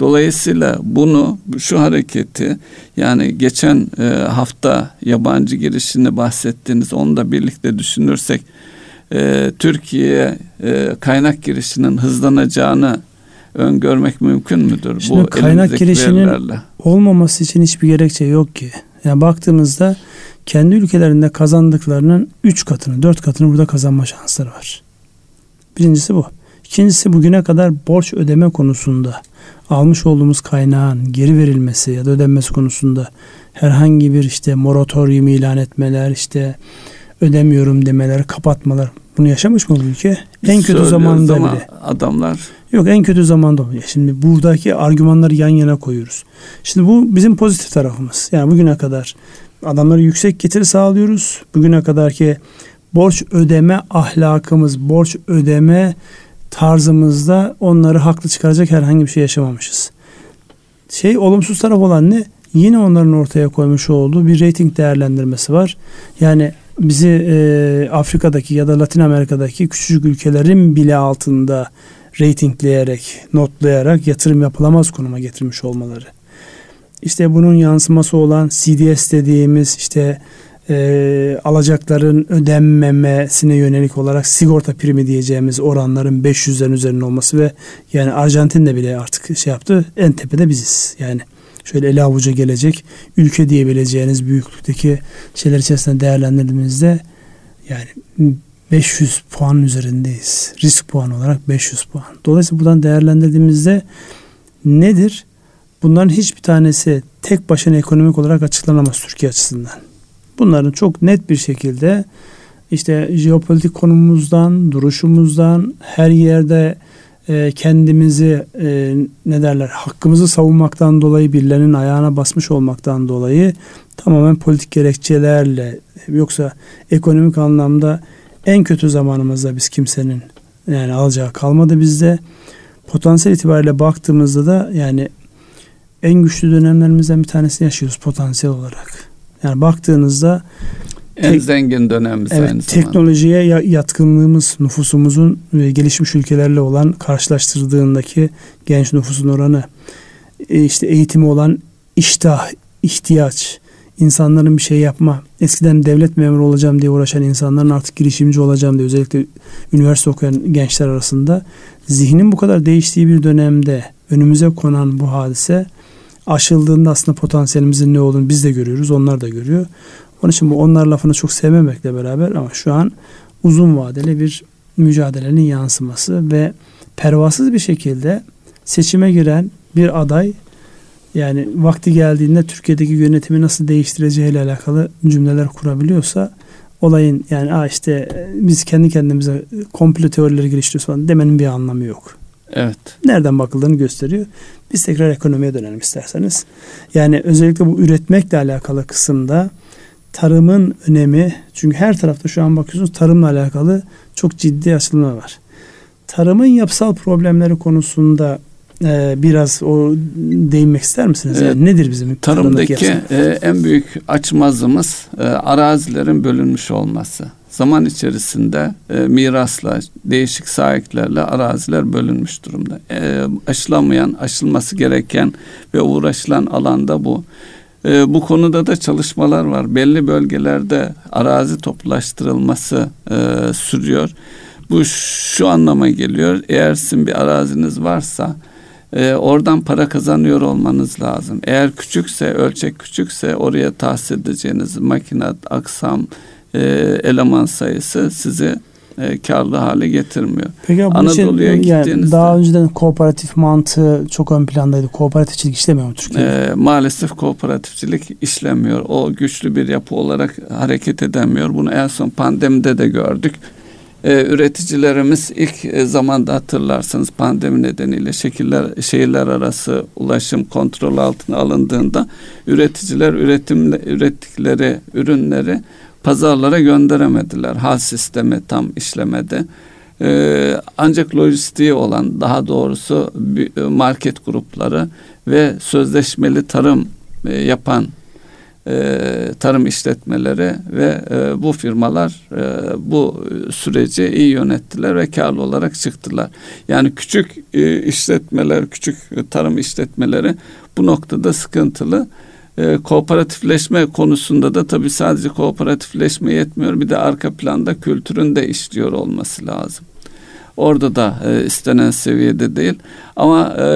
Speaker 2: Dolayısıyla bunu şu hareketi yani geçen e, hafta yabancı girişini bahsettiğiniz onu da birlikte düşünürsek e, Türkiye'ye e, kaynak girişinin hızlanacağını öngörmek mümkün müdür?
Speaker 1: Şimdi bu kaynak girişinin verilerle? olmaması için hiçbir gerekçe yok ki. Yani baktığımızda kendi ülkelerinde kazandıklarının 3 katını, 4 katını burada kazanma şansları var. Birincisi bu. İkincisi bugüne kadar borç ödeme konusunda almış olduğumuz kaynağın geri verilmesi ya da ödenmesi konusunda herhangi bir işte moratorium ilan etmeler, işte ödemiyorum demeler, kapatmalar bunu yaşamış mı bu ülke? En kötü zamanında bile.
Speaker 2: Adamlar
Speaker 1: Yok en kötü zamanda oluyor. Şimdi buradaki argümanları yan yana koyuyoruz. Şimdi bu bizim pozitif tarafımız. Yani bugüne kadar adamlara yüksek getiri sağlıyoruz. Bugüne kadar ki borç ödeme ahlakımız, borç ödeme tarzımızda onları haklı çıkaracak herhangi bir şey yaşamamışız. Şey olumsuz taraf olan ne? Yine onların ortaya koymuş olduğu bir rating değerlendirmesi var. Yani bizi e, Afrika'daki ya da Latin Amerika'daki küçücük ülkelerin bile altında ratingleyerek, notlayarak yatırım yapılamaz konuma getirmiş olmaları. İşte bunun yansıması olan CDS dediğimiz işte e, alacakların ödenmemesine yönelik olarak sigorta primi diyeceğimiz oranların 500'lerin üzerinde olması ve yani Arjantin'de bile artık şey yaptı en tepede biziz. Yani şöyle ele avuca gelecek ülke diyebileceğiniz büyüklükteki şeyler içerisinde değerlendirdiğimizde yani 500 puan üzerindeyiz. Risk puanı olarak 500 puan. Dolayısıyla buradan değerlendirdiğimizde nedir? Bunların hiçbir tanesi tek başına ekonomik olarak açıklanamaz Türkiye açısından. Bunların çok net bir şekilde işte jeopolitik konumumuzdan, duruşumuzdan, her yerde e, kendimizi e, ne derler hakkımızı savunmaktan dolayı birilerinin ayağına basmış olmaktan dolayı tamamen politik gerekçelerle yoksa ekonomik anlamda en kötü zamanımızda biz kimsenin yani alacağı kalmadı bizde. Potansiyel itibariyle baktığımızda da yani en güçlü dönemlerimizden bir tanesini yaşıyoruz potansiyel olarak. Yani baktığınızda
Speaker 2: en tek, zengin dönemimiz
Speaker 1: evet, aynı zamanda. Teknolojiye yatkınlığımız nüfusumuzun gelişmiş ülkelerle olan karşılaştırdığındaki genç nüfusun oranı e, işte eğitimi olan iştah, ihtiyaç, insanların bir şey yapma. Eskiden devlet memuru olacağım diye uğraşan insanların artık girişimci olacağım diye özellikle üniversite okuyan gençler arasında zihnin bu kadar değiştiği bir dönemde önümüze konan bu hadise aşıldığında aslında potansiyelimizin ne olduğunu biz de görüyoruz, onlar da görüyor. Onun için bu onlar lafını çok sevmemekle beraber ama şu an uzun vadeli bir mücadelenin yansıması ve pervasız bir şekilde seçime giren bir aday yani vakti geldiğinde Türkiye'deki yönetimi nasıl değiştireceği ile alakalı cümleler kurabiliyorsa olayın yani Aa işte biz kendi kendimize komplo teorileri geliştiriyoruz falan demenin bir anlamı yok.
Speaker 2: Evet.
Speaker 1: Nereden bakıldığını gösteriyor. Biz tekrar ekonomiye dönelim isterseniz. Yani özellikle bu üretmekle alakalı kısımda tarımın önemi çünkü her tarafta şu an bakıyorsunuz tarımla alakalı çok ciddi açılma var. Tarımın yapısal problemleri konusunda e, biraz o değinmek ister misiniz? Yani nedir bizim
Speaker 2: tarımdaki e, en büyük açmazımız e, arazilerin bölünmüş olması. Zaman içerisinde e, mirasla, değişik sahiplerle araziler bölünmüş durumda. E, aşılamayan, aşılması gereken ve uğraşılan alanda bu. E, bu konuda da çalışmalar var. Belli bölgelerde arazi toplaştırılması e, sürüyor. Bu şu anlama geliyor. Eğer sizin bir araziniz varsa e, oradan para kazanıyor olmanız lazım. Eğer küçükse, ölçek küçükse oraya tahsis edeceğiniz makinat, aksam, e, eleman sayısı sizi e, karlı hale getirmiyor.
Speaker 1: Peki bu Anadolu'ya için, yani daha önceden kooperatif mantığı çok ön plandaydı. Kooperatifçilik işlemiyor mu Türkiye'de?
Speaker 2: E, maalesef kooperatifçilik işlemiyor. O güçlü bir yapı olarak hareket edemiyor. Bunu en son pandemide de gördük. Ee, üreticilerimiz ilk e, zamanda hatırlarsanız pandemi nedeniyle şekiller şehirler arası ulaşım kontrol altına alındığında üreticiler üretim ürettikleri ürünleri pazarlara gönderemediler. Hal sistemi tam işlemedi. Ee, ancak lojistiği olan daha doğrusu market grupları ve sözleşmeli tarım e, yapan e, tarım işletmeleri ve e, bu firmalar e, bu süreci iyi yönettiler ve karlı olarak çıktılar. Yani küçük e, işletmeler, küçük tarım işletmeleri bu noktada sıkıntılı. E, kooperatifleşme konusunda da tabii sadece kooperatifleşme yetmiyor. Bir de arka planda kültürün de işliyor olması lazım. Orada da e, istenen seviyede değil. Ama e,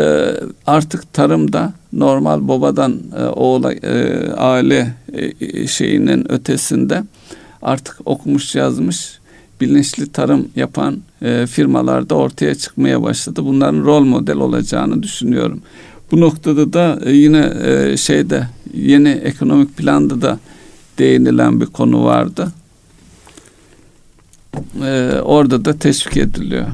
Speaker 2: artık tarımda normal babadan e, oğula e, aile e, şeyinin ötesinde artık okumuş yazmış bilinçli tarım yapan e, firmalar da ortaya çıkmaya başladı. Bunların rol model olacağını düşünüyorum. Bu noktada da e, yine e, şeyde yeni ekonomik planda da değinilen bir konu vardı. Ee, orada da teşvik ediliyor.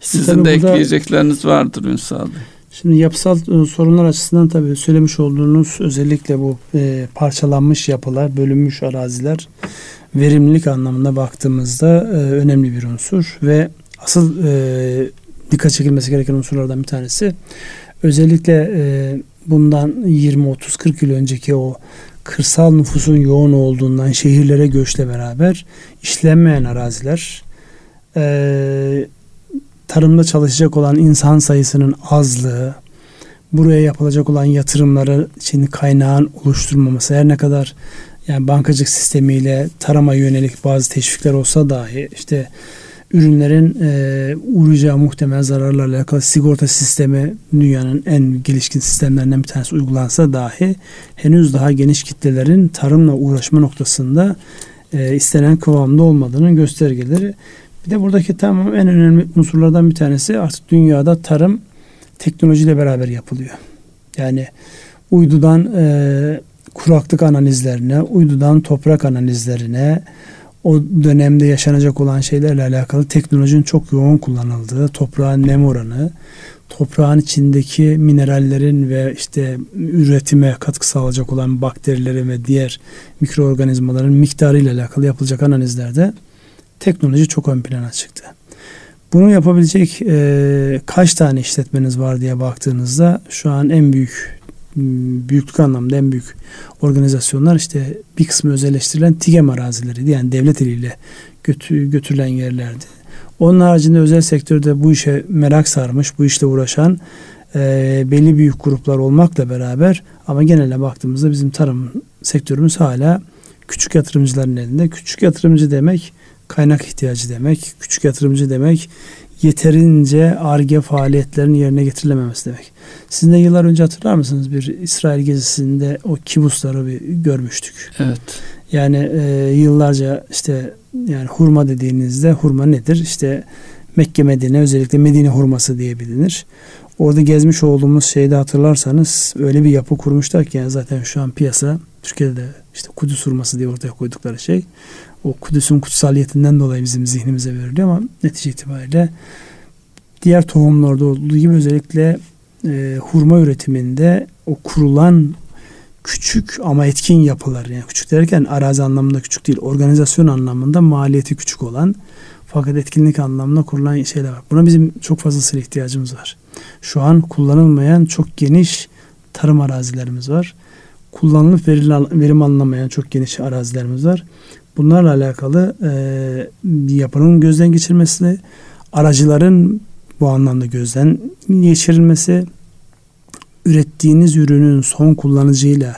Speaker 2: Sizin tabii de ekleyecekleriniz vardır Ünsal Bey.
Speaker 1: Şimdi yapısal e, sorunlar açısından tabii söylemiş olduğunuz özellikle bu e, parçalanmış yapılar, bölünmüş araziler verimlilik anlamında baktığımızda e, önemli bir unsur ve asıl e, dikkat çekilmesi gereken unsurlardan bir tanesi özellikle e, bundan 20 30 40 yıl önceki o kırsal nüfusun yoğun olduğundan şehirlere göçle beraber işlenmeyen araziler e, tarımda çalışacak olan insan sayısının azlığı, buraya yapılacak olan yatırımları için kaynağın oluşturmaması her ne kadar yani bankacılık sistemiyle tarıma yönelik bazı teşvikler olsa dahi işte ürünlerin e, uğrayacağı muhtemel zararlarla alakalı sigorta sistemi dünyanın en gelişkin sistemlerinden bir tanesi uygulansa dahi henüz daha geniş kitlelerin tarımla uğraşma noktasında e, istenen kıvamda olmadığının göstergeleri. Bir de buradaki tamam en önemli unsurlardan bir tanesi artık dünyada tarım teknolojiyle beraber yapılıyor. Yani uydudan e, kuraklık analizlerine, uydudan toprak analizlerine, o dönemde yaşanacak olan şeylerle alakalı teknolojinin çok yoğun kullanıldığı, toprağın nem oranı, toprağın içindeki minerallerin ve işte üretime katkı sağlayacak olan bakterilerin ve diğer mikroorganizmaların miktarı ile alakalı yapılacak analizlerde teknoloji çok ön plana çıktı. Bunu yapabilecek e, kaç tane işletmeniz var diye baktığınızda şu an en büyük büyüklük anlamda en büyük organizasyonlar işte bir kısmı özelleştirilen TİGEM arazileri yani devlet eliyle götü, götürülen yerlerdi. Onun haricinde özel sektörde bu işe merak sarmış, bu işle uğraşan e, belli büyük gruplar olmakla beraber ama genelde baktığımızda bizim tarım sektörümüz hala küçük yatırımcıların elinde. Küçük yatırımcı demek kaynak ihtiyacı demek. Küçük yatırımcı demek yeterince ARGE faaliyetlerinin yerine getirilememesi demek. Sizin de yıllar önce hatırlar mısınız bir İsrail gezisinde o kibusları bir görmüştük.
Speaker 2: Evet.
Speaker 1: Yani e, yıllarca işte yani hurma dediğinizde hurma nedir? İşte Mekke Medine özellikle Medine hurması diye bilinir. Orada gezmiş olduğumuz şeyde hatırlarsanız öyle bir yapı kurmuşlar ki yani zaten şu an piyasa Türkiye'de de işte Kudüs hurması diye ortaya koydukları şey o Kudüs'ün kutsaliyetinden dolayı bizim zihnimize veriliyor ama netice itibariyle diğer tohumlarda olduğu gibi özellikle e, hurma üretiminde o kurulan küçük ama etkin yapılar yani küçük derken arazi anlamında küçük değil organizasyon anlamında maliyeti küçük olan fakat etkinlik anlamında kurulan şeyler var. Buna bizim çok fazlasıyla ihtiyacımız var. Şu an kullanılmayan çok geniş tarım arazilerimiz var. Kullanılıp verim alınamayan çok geniş arazilerimiz var. Bunlarla alakalı e, yapının gözden geçirmesi, aracıların bu anlamda gözden geçirilmesi, ürettiğiniz ürünün son kullanıcıyla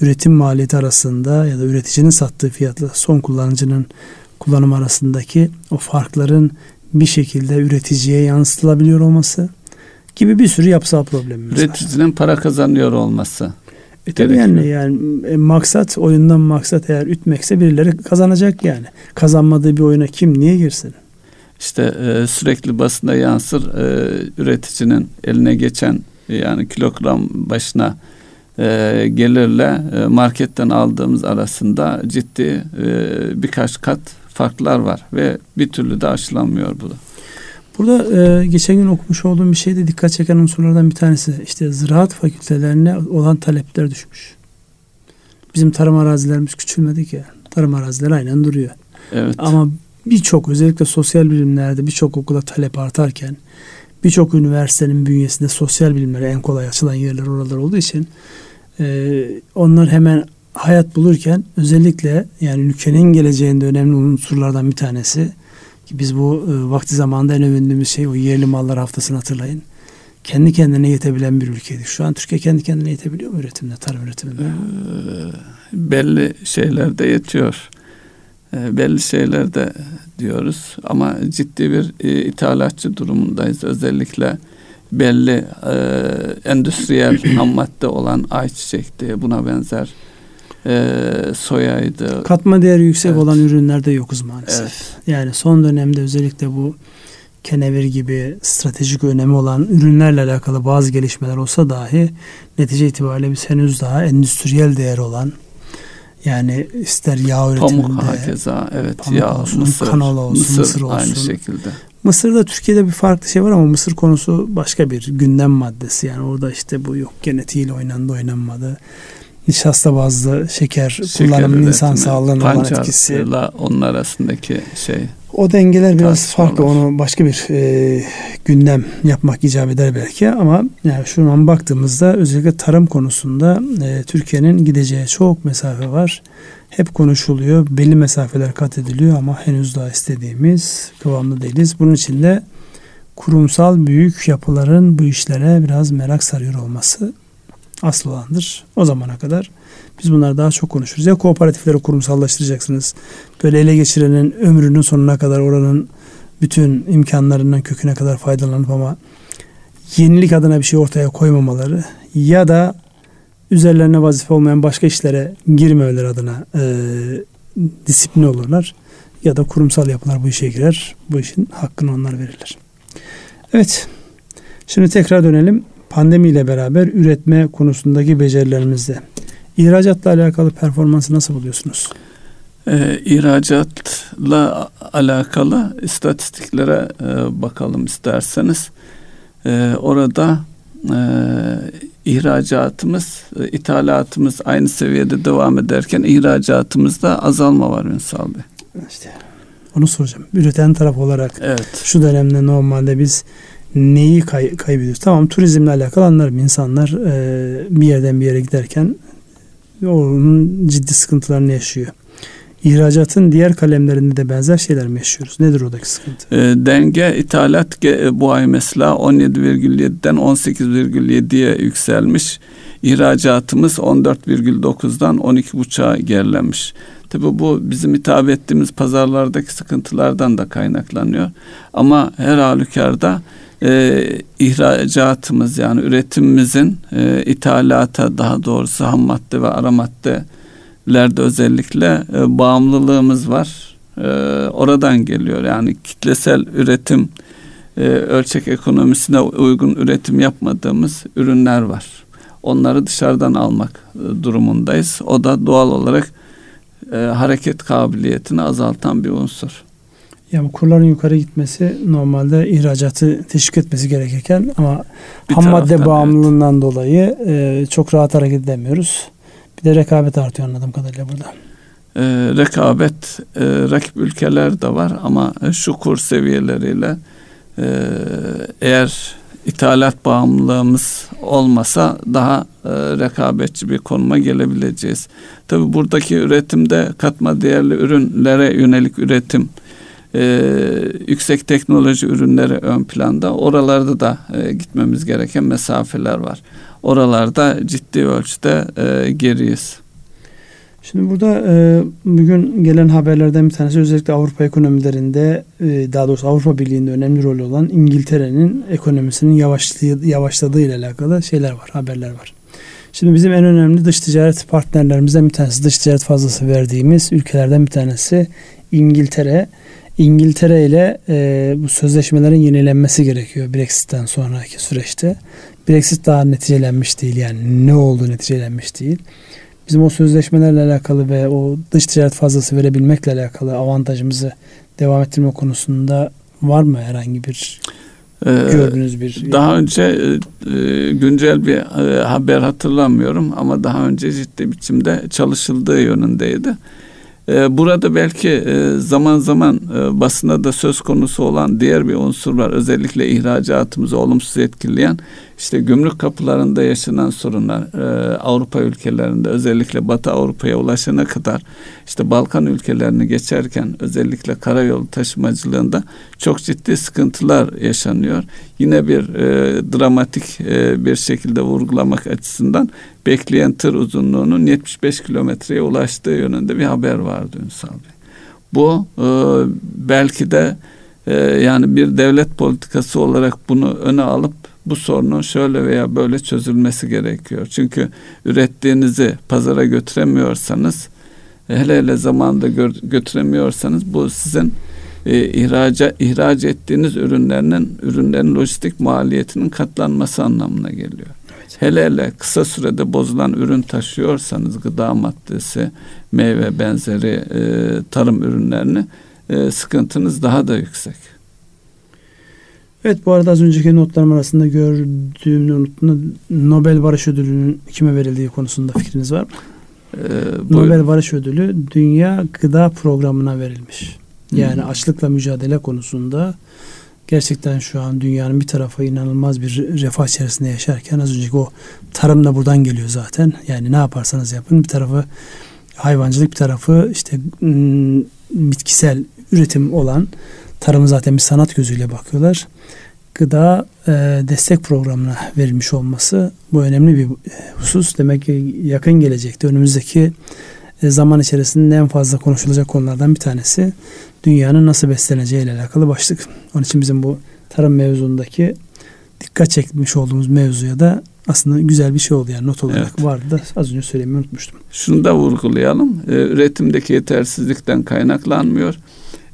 Speaker 1: üretim maliyeti arasında ya da üreticinin sattığı fiyatla son kullanıcının kullanım arasındaki o farkların bir şekilde üreticiye yansıtılabiliyor olması gibi bir sürü yapısal problemimiz
Speaker 2: Üreticinin var. Üreticinin para kazanıyor olması.
Speaker 1: E tabii yani, yani e, maksat oyundan maksat eğer ütmekse birileri kazanacak yani. Kazanmadığı bir oyuna kim niye girsin?
Speaker 2: İşte e, sürekli basında yansır e, üreticinin eline geçen yani kilogram başına e, gelirle e, marketten aldığımız arasında ciddi e, birkaç kat farklar var ve bir türlü de aşılanmıyor bu.
Speaker 1: Burada e, geçen gün okumuş olduğum bir şeyde dikkat çeken unsurlardan bir tanesi işte ziraat fakültelerine olan talepler düşmüş. Bizim tarım arazilerimiz küçülmedi ki. Tarım arazileri aynen duruyor.
Speaker 2: Evet.
Speaker 1: Ama birçok özellikle sosyal bilimlerde birçok okula talep artarken birçok üniversitenin bünyesinde sosyal bilimlere en kolay açılan yerler oralar olduğu için e, onlar hemen hayat bulurken özellikle yani ülkenin geleceğinde önemli unsurlardan bir tanesi ki biz bu e, vakti zamanında en övündüğümüz şey o yerli mallar haftasını hatırlayın. Kendi kendine yetebilen bir ülkeydik. Şu an Türkiye kendi kendine yetebiliyor mu üretimde, tarım üretiminde? Ee,
Speaker 2: belli şeylerde yetiyor. Ee, belli şeylerde diyoruz ama ciddi bir e, ithalatçı durumundayız. Özellikle belli e, endüstriyel ham madde olan ayçiçekti buna benzer e, soyaydı.
Speaker 1: Katma değeri yüksek evet. olan ürünlerde yokuz maalesef. Evet. Yani son dönemde özellikle bu kenevir gibi stratejik önemi olan ürünlerle alakalı bazı gelişmeler olsa dahi netice itibariyle biz henüz daha endüstriyel değer olan yani ister yağ üretiminde
Speaker 2: pamuk hakeza evet
Speaker 1: pamuk yağ olsun, mısır, kanola olsun, mısır, mısır olsun.
Speaker 2: aynı şekilde.
Speaker 1: Mısır'da Türkiye'de bir farklı şey var ama Mısır konusu başka bir gündem maddesi. Yani orada işte bu yok genetiğiyle oynandı oynanmadı nişasta bazlı şeker, şeker kullanımının insan sağlığına olan etkisi.
Speaker 2: onun arasındaki şey.
Speaker 1: O dengeler biraz farklı. Onu başka bir e, gündem yapmak icap eder belki ama yani şu an baktığımızda özellikle tarım konusunda e, Türkiye'nin gideceği çok mesafe var. Hep konuşuluyor. Belli mesafeler kat ediliyor ama henüz daha istediğimiz kıvamda değiliz. Bunun için de kurumsal büyük yapıların bu işlere biraz merak sarıyor olması asıl olandır. O zamana kadar biz bunları daha çok konuşuruz. Ya kooperatifleri kurumsallaştıracaksınız. Böyle ele geçirenin ömrünün sonuna kadar oranın bütün imkanlarından köküne kadar faydalanıp ama yenilik adına bir şey ortaya koymamaları ya da üzerlerine vazife olmayan başka işlere girmemeleri adına e, disiplin olurlar. Ya da kurumsal yapılar bu işe girer. Bu işin hakkını onlar verirler. Evet. Şimdi tekrar dönelim pandemiyle beraber üretme konusundaki becerilerimizde. İhracatla alakalı performansı nasıl buluyorsunuz?
Speaker 2: Ee, ihracatla alakalı istatistiklere e, bakalım isterseniz. e, orada e, ihracatımız, e, ithalatımız aynı seviyede devam ederken ihracatımızda azalma var Ünsal Bey.
Speaker 1: İşte onu soracağım. Üreten taraf olarak
Speaker 2: evet.
Speaker 1: şu dönemde normalde biz neyi kay- kaybediyoruz? Tamam turizmle alakalı anlarım. insanlar e, bir yerden bir yere giderken onun ciddi sıkıntılarını yaşıyor. İhracatın diğer kalemlerinde de benzer şeyler mi yaşıyoruz? Nedir oradaki sıkıntı?
Speaker 2: E, denge ithalat e, bu ay mesela 17,7'den 18,7'ye yükselmiş. İhracatımız 14,9'dan 12,5'a gerilemiş. Tabi bu bizim hitap ettiğimiz pazarlardaki sıkıntılardan da kaynaklanıyor. Ama her halükarda e, ihracatımız yani üretimimizin e, ithalata daha doğrusu ham madde ve ara maddelerde özellikle e, bağımlılığımız var. E, oradan geliyor yani kitlesel üretim e, ölçek ekonomisine uygun üretim yapmadığımız ürünler var. Onları dışarıdan almak e, durumundayız. O da doğal olarak e, hareket kabiliyetini azaltan bir unsur.
Speaker 1: Yani kurların yukarı gitmesi normalde ihracatı teşvik etmesi gerekirken ama
Speaker 2: Bir
Speaker 1: ham madde bağımlılığından dolayı e, çok rahat hareket edemiyoruz. Bir de rekabet artıyor anladığım kadarıyla burada.
Speaker 2: E, rekabet, e, rakip ülkeler de var ama e, şu kur seviyeleriyle e, eğer ithalat bağımlılığımız olmasa daha e, rekabetçi bir konuma gelebileceğiz. Tabi buradaki üretimde katma değerli ürünlere yönelik üretim, e, yüksek teknoloji ürünleri ön planda. Oralarda da e, gitmemiz gereken mesafeler var. Oralarda ciddi ölçüde e, geriyiz.
Speaker 1: Şimdi burada e, bugün gelen haberlerden bir tanesi özellikle Avrupa ekonomilerinde e, daha doğrusu Avrupa Birliği'nde önemli rol olan İngiltere'nin ekonomisinin yavaşladığı, yavaşladığı ile alakalı şeyler var, haberler var. Şimdi bizim en önemli dış ticaret partnerlerimizden bir tanesi, dış ticaret fazlası verdiğimiz ülkelerden bir tanesi İngiltere. İngiltere ile e, bu sözleşmelerin yenilenmesi gerekiyor Brexit'ten sonraki süreçte. Brexit daha neticelenmiş değil yani ne oldu neticelenmiş değil. Bizim o sözleşmelerle alakalı ve o dış ticaret fazlası verebilmekle alakalı avantajımızı devam ettirme konusunda var mı herhangi bir ee, gördüğünüz bir
Speaker 2: daha önce e, güncel bir e, haber hatırlamıyorum ama daha önce ciddi biçimde çalışıldığı yönündeydi. Ee, burada belki e, zaman zaman e, basına da söz konusu olan diğer bir unsur var. Özellikle ihracatımızı olumsuz etkileyen işte gümrük kapılarında yaşanan sorunlar e, Avrupa ülkelerinde özellikle Batı Avrupa'ya ulaşana kadar işte Balkan ülkelerini geçerken özellikle karayolu taşımacılığında çok ciddi sıkıntılar yaşanıyor. Yine bir dramatik bir şekilde vurgulamak açısından bekleyen tır uzunluğunun 75 kilometreye ulaştığı yönünde bir haber vardı Ünsal Bey. Bu e, belki de e, yani bir devlet politikası olarak bunu öne alıp bu sorunun şöyle veya böyle çözülmesi gerekiyor. Çünkü ürettiğinizi pazara götüremiyorsanız hele hele zamanda götüremiyorsanız bu sizin e, ihraca ihraç ettiğiniz ürünlerinin ürünlerin lojistik maliyetinin katlanması anlamına geliyor. Hele hele kısa sürede bozulan ürün taşıyorsanız gıda maddesi, meyve benzeri e, tarım ürünlerini e, sıkıntınız daha da yüksek.
Speaker 1: Evet bu arada az önceki notlarım arasında gördüğümü unuttum. Nobel Barış Ödülü'nün kime verildiği konusunda fikriniz var mı? Ee, Nobel Barış Ödülü Dünya Gıda Programı'na verilmiş. Yani hmm. açlıkla mücadele konusunda gerçekten şu an dünyanın bir tarafı inanılmaz bir refah içerisinde yaşarken az önceki o tarım da buradan geliyor zaten. Yani ne yaparsanız yapın bir tarafı hayvancılık bir tarafı işte bitkisel üretim olan tarımı zaten bir sanat gözüyle bakıyorlar. Gıda e, destek programına verilmiş olması bu önemli bir husus. Demek ki yakın gelecekte önümüzdeki zaman içerisinde en fazla konuşulacak konulardan bir tanesi dünyanın nasıl besleneceği ile alakalı başlık. Onun için bizim bu tarım mevzundaki dikkat çekmiş olduğumuz mevzuya da aslında güzel bir şey oldu yani not olarak evet. vardı da az önce söylemeyi unutmuştum.
Speaker 2: Şunu da vurgulayalım. Ee, üretimdeki yetersizlikten kaynaklanmıyor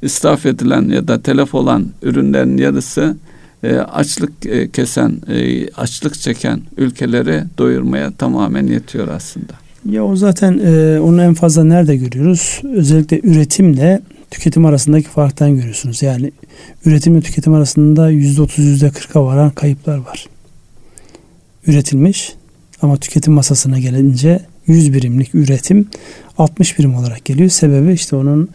Speaker 2: israf edilen ya da telef olan ürünlerin yarısı e, açlık e, kesen, e, açlık çeken ülkeleri doyurmaya tamamen yetiyor aslında.
Speaker 1: Ya o zaten e, onu en fazla nerede görüyoruz? Özellikle üretimle tüketim arasındaki farktan görüyorsunuz. Yani üretim ve tüketim arasında %30 %40'a varan kayıplar var. Üretilmiş ama tüketim masasına gelince 100 birimlik üretim 60 birim olarak geliyor. Sebebi işte onun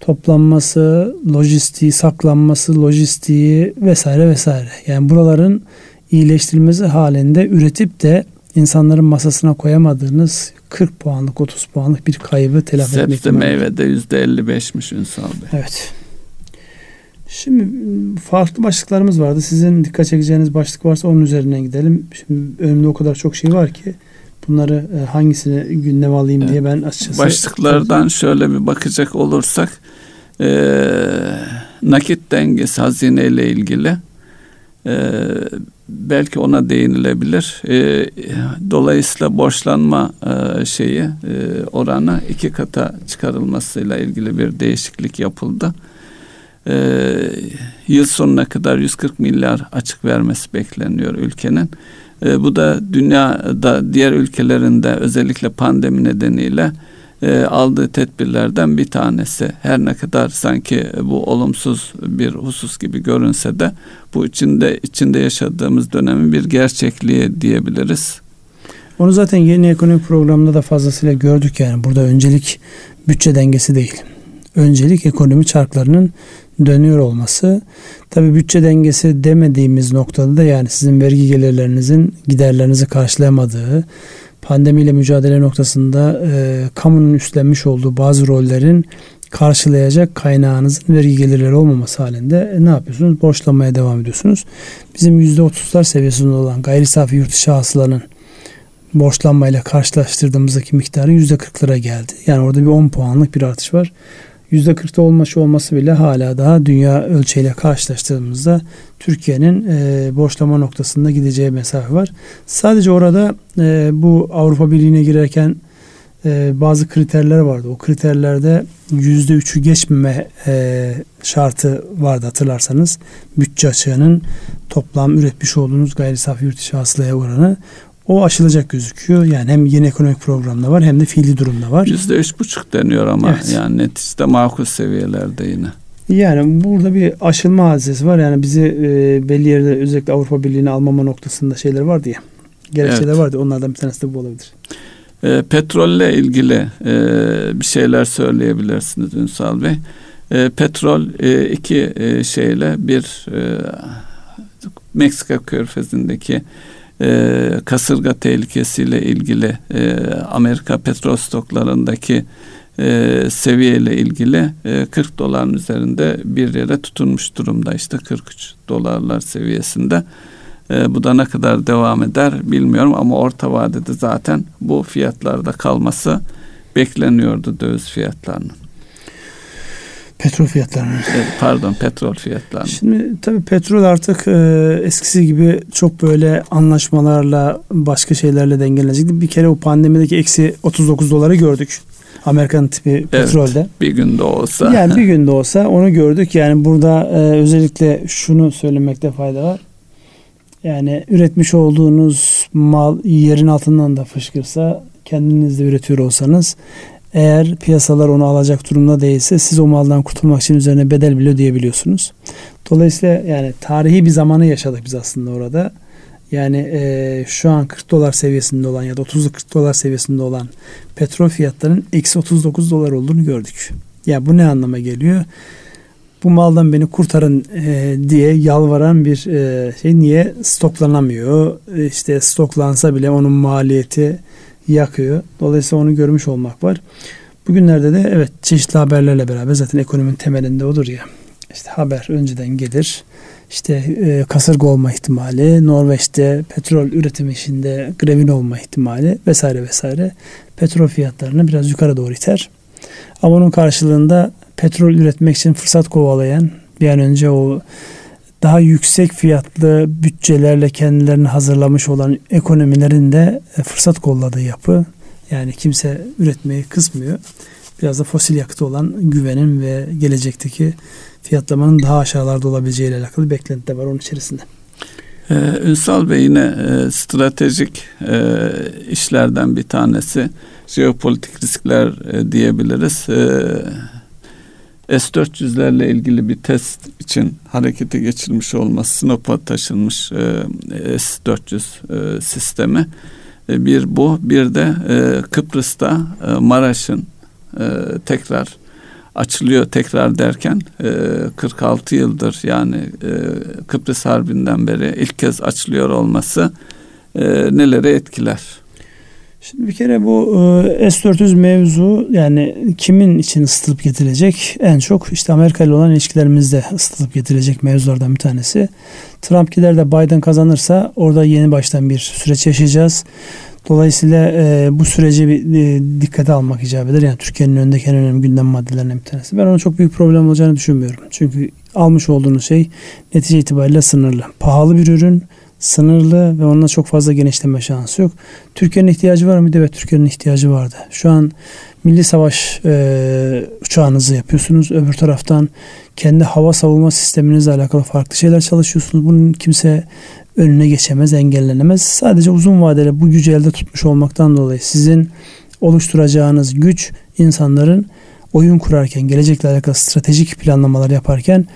Speaker 1: toplanması, lojistiği, saklanması, lojistiği vesaire vesaire. Yani buraların iyileştirilmesi halinde üretip de insanların masasına koyamadığınız 40 puanlık 30 puanlık bir kaybı telafi etmek
Speaker 2: Sebze meyvede yüzde 55'miş Ünsal Bey.
Speaker 1: Evet. Şimdi farklı başlıklarımız vardı. Sizin dikkat çekeceğiniz başlık varsa onun üzerinden gidelim. Şimdi önümde o kadar çok şey var ki bunları e, hangisini gündeme alayım evet. diye ben açıkçası...
Speaker 2: Başlıklardan şöyle bir bakacak olursak e, nakit dengesi hazineyle ilgili e, belki ona değinilebilir. E, dolayısıyla borçlanma e, şeyi e, oranı iki kata çıkarılmasıyla ilgili bir değişiklik yapıldı. E, yıl sonuna kadar 140 milyar açık vermesi bekleniyor ülkenin. E, bu da dünyada diğer ülkelerinde özellikle pandemi nedeniyle e, aldığı tedbirlerden bir tanesi. Her ne kadar sanki bu olumsuz bir husus gibi görünse de bu içinde içinde yaşadığımız dönemin bir gerçekliği diyebiliriz.
Speaker 1: Onu zaten yeni ekonomi programında da fazlasıyla gördük yani. Burada öncelik bütçe dengesi değil. Öncelik ekonomi çarklarının dönüyor olması. Tabii bütçe dengesi demediğimiz noktada da yani sizin vergi gelirlerinizin giderlerinizi karşılayamadığı, pandemiyle mücadele noktasında e, kamunun üstlenmiş olduğu bazı rollerin karşılayacak kaynağınızın vergi gelirleri olmaması halinde e, ne yapıyorsunuz? Borçlanmaya devam ediyorsunuz. Bizim %30'lar seviyesinde olan gayri safi yurt içi hasılanın borçlanmayla karşılaştırdığımızdaki miktarı %40'lara geldi. Yani orada bir 10 puanlık bir artış var. %40'ta olması olması bile hala daha dünya ölçeğiyle karşılaştırdığımızda Türkiye'nin e, borçlama noktasında gideceği mesafe var. Sadece orada e, bu Avrupa Birliği'ne girerken e, bazı kriterler vardı. O kriterlerde %3'ü geçmeme e, şartı vardı hatırlarsanız. Bütçe açığının toplam üretmiş olduğunuz gayri safi yurt içi hasılaya oranı o aşılacak gözüküyor. Yani hem yeni ekonomik programda var hem de fiili durumda var.
Speaker 2: Yüzde üç buçuk deniyor ama evet. yani neticede makul seviyelerde yine.
Speaker 1: Yani burada bir aşılma hadisesi var. Yani bizi e, belli yerde özellikle Avrupa Birliği'ne almama noktasında şeyler vardı ya. Gerekçeler evet. vardı. Onlardan bir tanesi de bu olabilir.
Speaker 2: E, petrolle ilgili e, bir şeyler söyleyebilirsiniz Ünsal Bey. E, petrol e, iki e, şeyle bir e, Meksika körfezindeki e, kasırga tehlikesiyle ilgili e, Amerika petrol stoklarındaki e, seviyeyle ilgili e, 40 doların üzerinde bir yere tutunmuş durumda işte 43 dolarlar seviyesinde. E, bu da ne kadar devam eder bilmiyorum ama orta vadede zaten bu fiyatlarda kalması bekleniyordu döviz fiyatlarının.
Speaker 1: Petrol fiyatlarının.
Speaker 2: Pardon petrol fiyatlarının.
Speaker 1: Şimdi tabii petrol artık e, eskisi gibi çok böyle anlaşmalarla başka şeylerle dengelenecekti. Bir kere o pandemideki eksi 39 doları gördük. Amerikan tipi evet, petrolde.
Speaker 2: Bir günde olsa.
Speaker 1: Yani bir günde olsa onu gördük. Yani burada e, özellikle şunu söylemekte fayda var. Yani üretmiş olduğunuz mal yerin altından da fışkırsa kendiniz de üretiyor olsanız eğer piyasalar onu alacak durumda değilse siz o maldan kurtulmak için üzerine bedel bile ödeyebiliyorsunuz. Dolayısıyla yani tarihi bir zamanı yaşadık biz aslında orada. Yani e, şu an 40 dolar seviyesinde olan ya da 30-40 dolar seviyesinde olan petrol fiyatlarının eksi 39 dolar olduğunu gördük. Ya yani bu ne anlama geliyor? Bu maldan beni kurtarın e, diye yalvaran bir e, şey niye stoklanamıyor? E, işte stoklansa bile onun maliyeti yakıyor. Dolayısıyla onu görmüş olmak var. Bugünlerde de evet çeşitli haberlerle beraber zaten ekonominin temelinde odur ya. İşte haber önceden gelir. İşte e, kasırga olma ihtimali, Norveç'te petrol üretim işinde grevin olma ihtimali vesaire vesaire petrol fiyatlarını biraz yukarı doğru iter. Ama onun karşılığında petrol üretmek için fırsat kovalayan bir an önce o daha yüksek fiyatlı bütçelerle kendilerini hazırlamış olan ekonomilerin de e, fırsat kolladığı yapı. Yani kimse üretmeyi kısmıyor. Biraz da fosil yakıtı olan güvenin ve gelecekteki fiyatlamanın daha aşağılarda olabileceğiyle alakalı beklenti de var onun içerisinde.
Speaker 2: Ee, Ünsal Bey yine e, stratejik e, işlerden bir tanesi jeopolitik riskler e, diyebiliriz. E, S-400'lerle ilgili bir test için harekete geçirilmiş olması Sinop'a taşınmış e, S-400 e, sistemi. E, bir bu bir de e, Kıbrıs'ta e, Maraş'ın e, tekrar açılıyor tekrar derken e, 46 yıldır yani e, Kıbrıs Harbi'nden beri ilk kez açılıyor olması e, neleri etkiler?
Speaker 1: Şimdi bir kere bu e, S-400 mevzu yani kimin için ısıtılıp getirilecek? En çok işte Amerika ile olan ilişkilerimizde ısıtılıp getirilecek mevzulardan bir tanesi. Trump gider de Biden kazanırsa orada yeni baştan bir süreç yaşayacağız. Dolayısıyla e, bu süreci bir e, dikkate almak icap eder. Yani Türkiye'nin önündeki en önemli gündem maddelerinden bir tanesi. Ben onun çok büyük problem olacağını düşünmüyorum. Çünkü almış olduğunuz şey netice itibariyle sınırlı. Pahalı bir ürün, sınırlı ve onunla çok fazla genişleme şansı yok. Türkiye'nin ihtiyacı var mıydı? Evet Türkiye'nin ihtiyacı vardı. Şu an milli savaş e, uçağınızı yapıyorsunuz. Öbür taraftan kendi hava savunma sisteminizle alakalı farklı şeyler çalışıyorsunuz. Bunun kimse önüne geçemez, engellenemez. Sadece uzun vadeli bu gücü elde tutmuş olmaktan dolayı sizin oluşturacağınız güç insanların oyun kurarken, gelecekle alakalı stratejik planlamalar yaparken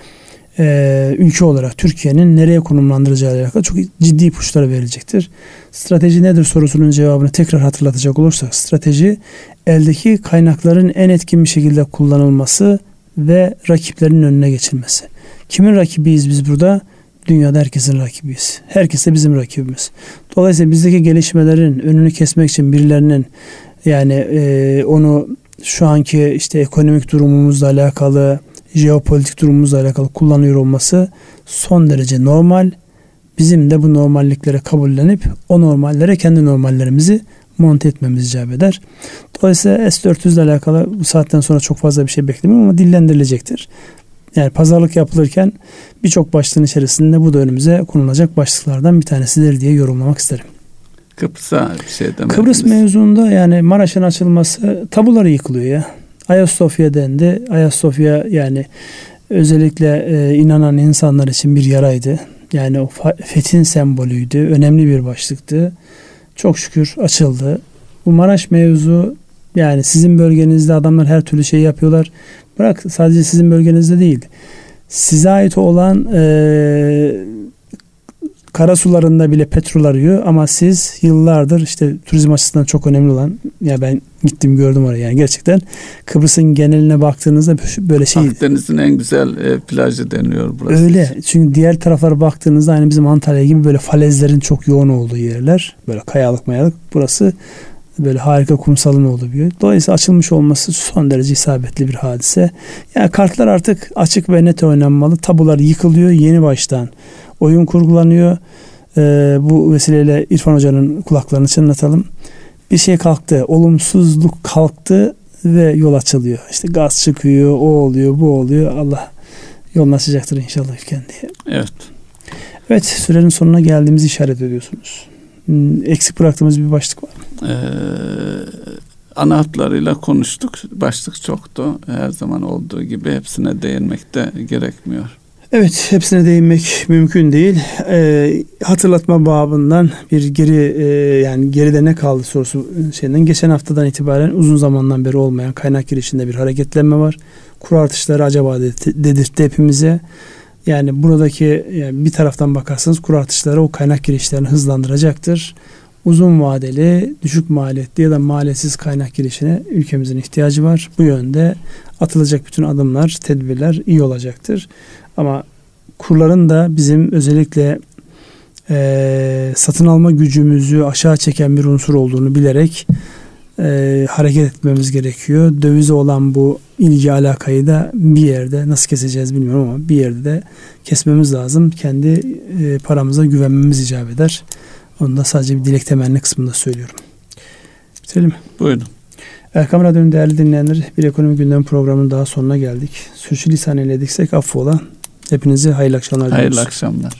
Speaker 1: e, ülke olarak Türkiye'nin nereye konumlandıracağı ile alakalı çok ciddi ipuçları verilecektir. Strateji nedir sorusunun cevabını tekrar hatırlatacak olursak strateji eldeki kaynakların en etkin bir şekilde kullanılması ve rakiplerin önüne geçilmesi. Kimin rakibiyiz biz burada? Dünyada herkesin rakibiyiz. Herkes de bizim rakibimiz. Dolayısıyla bizdeki gelişmelerin önünü kesmek için birilerinin yani e, onu şu anki işte ekonomik durumumuzla alakalı, jeopolitik durumumuzla alakalı kullanıyor olması son derece normal. Bizim de bu normalliklere kabullenip o normallere kendi normallerimizi monte etmemiz icap eder. Dolayısıyla S-400 ile alakalı bu saatten sonra çok fazla bir şey beklemiyorum ama dillendirilecektir. Yani pazarlık yapılırken birçok başlığın içerisinde bu da önümüze konulacak başlıklardan bir tanesidir diye yorumlamak isterim.
Speaker 2: Kıbrıs'a bir şey demediniz.
Speaker 1: Kıbrıs mevzuunda yani Maraş'ın açılması tabuları yıkılıyor ya. Ayasofya dendi. Ayasofya yani özellikle e, inanan insanlar için bir yaraydı. Yani o fethin sembolüydü. Önemli bir başlıktı. Çok şükür açıldı. Bu Maraş mevzu yani sizin bölgenizde adamlar her türlü şey yapıyorlar. Bırak sadece sizin bölgenizde değil. Size ait olan e, kara sularında bile petrol arıyor ama siz yıllardır işte turizm açısından çok önemli olan ya ben gittim gördüm orayı yani gerçekten Kıbrıs'ın geneline baktığınızda böyle şey
Speaker 2: Akdeniz'in en güzel e, plajı deniyor burası.
Speaker 1: Öyle. Çünkü diğer taraflara baktığınızda aynı bizim Antalya gibi böyle falezlerin çok yoğun olduğu yerler. Böyle kayalık mayalık. Burası böyle harika kumsalın yer. Dolayısıyla açılmış olması son derece isabetli bir hadise. Yani kartlar artık açık ve net oynanmalı. Tabular yıkılıyor yeni baştan. Oyun kurgulanıyor. Ee, bu vesileyle İrfan Hoca'nın kulaklarını çınlatalım. Bir şey kalktı. Olumsuzluk kalktı ve yol açılıyor. İşte gaz çıkıyor, o oluyor, bu oluyor. Allah yolunu açacaktır inşallah ülken diye.
Speaker 2: Evet.
Speaker 1: Evet sürenin sonuna geldiğimizi işaret ediyorsunuz. Hmm, eksik bıraktığımız bir başlık var mı?
Speaker 2: Ee, ana hatlarıyla konuştuk. Başlık çoktu. Her zaman olduğu gibi hepsine değinmek de gerekmiyor.
Speaker 1: Evet hepsine değinmek mümkün değil. E, hatırlatma babından bir geri e, yani geride ne kaldı sorusu şeyinden geçen haftadan itibaren uzun zamandan beri olmayan kaynak girişinde bir hareketlenme var. Kur artışları acaba dedirtti hepimize. Yani buradaki yani bir taraftan bakarsanız kur artışları o kaynak girişlerini hızlandıracaktır. Uzun vadeli, düşük maliyetli ya da maliyetsiz kaynak girişine ülkemizin ihtiyacı var. Bu yönde atılacak bütün adımlar, tedbirler iyi olacaktır. Ama kurların da bizim özellikle e, satın alma gücümüzü aşağı çeken bir unsur olduğunu bilerek e, hareket etmemiz gerekiyor. Dövize olan bu ilgi alakayı da bir yerde nasıl keseceğiz bilmiyorum ama bir yerde de kesmemiz lazım. Kendi e, paramıza güvenmemiz icap eder. Onu da sadece bir dilek temenni kısmında söylüyorum. Bitirelim mi?
Speaker 2: Buyurun.
Speaker 1: Erkam Radyo'nun değerli dinleyenleri bir ekonomi gündemi programının daha sonuna geldik. Sürçülisan eylediksek affola. Hepinize hayırlı akşamlar
Speaker 2: diliyoruz. Hayırlı akşamlar.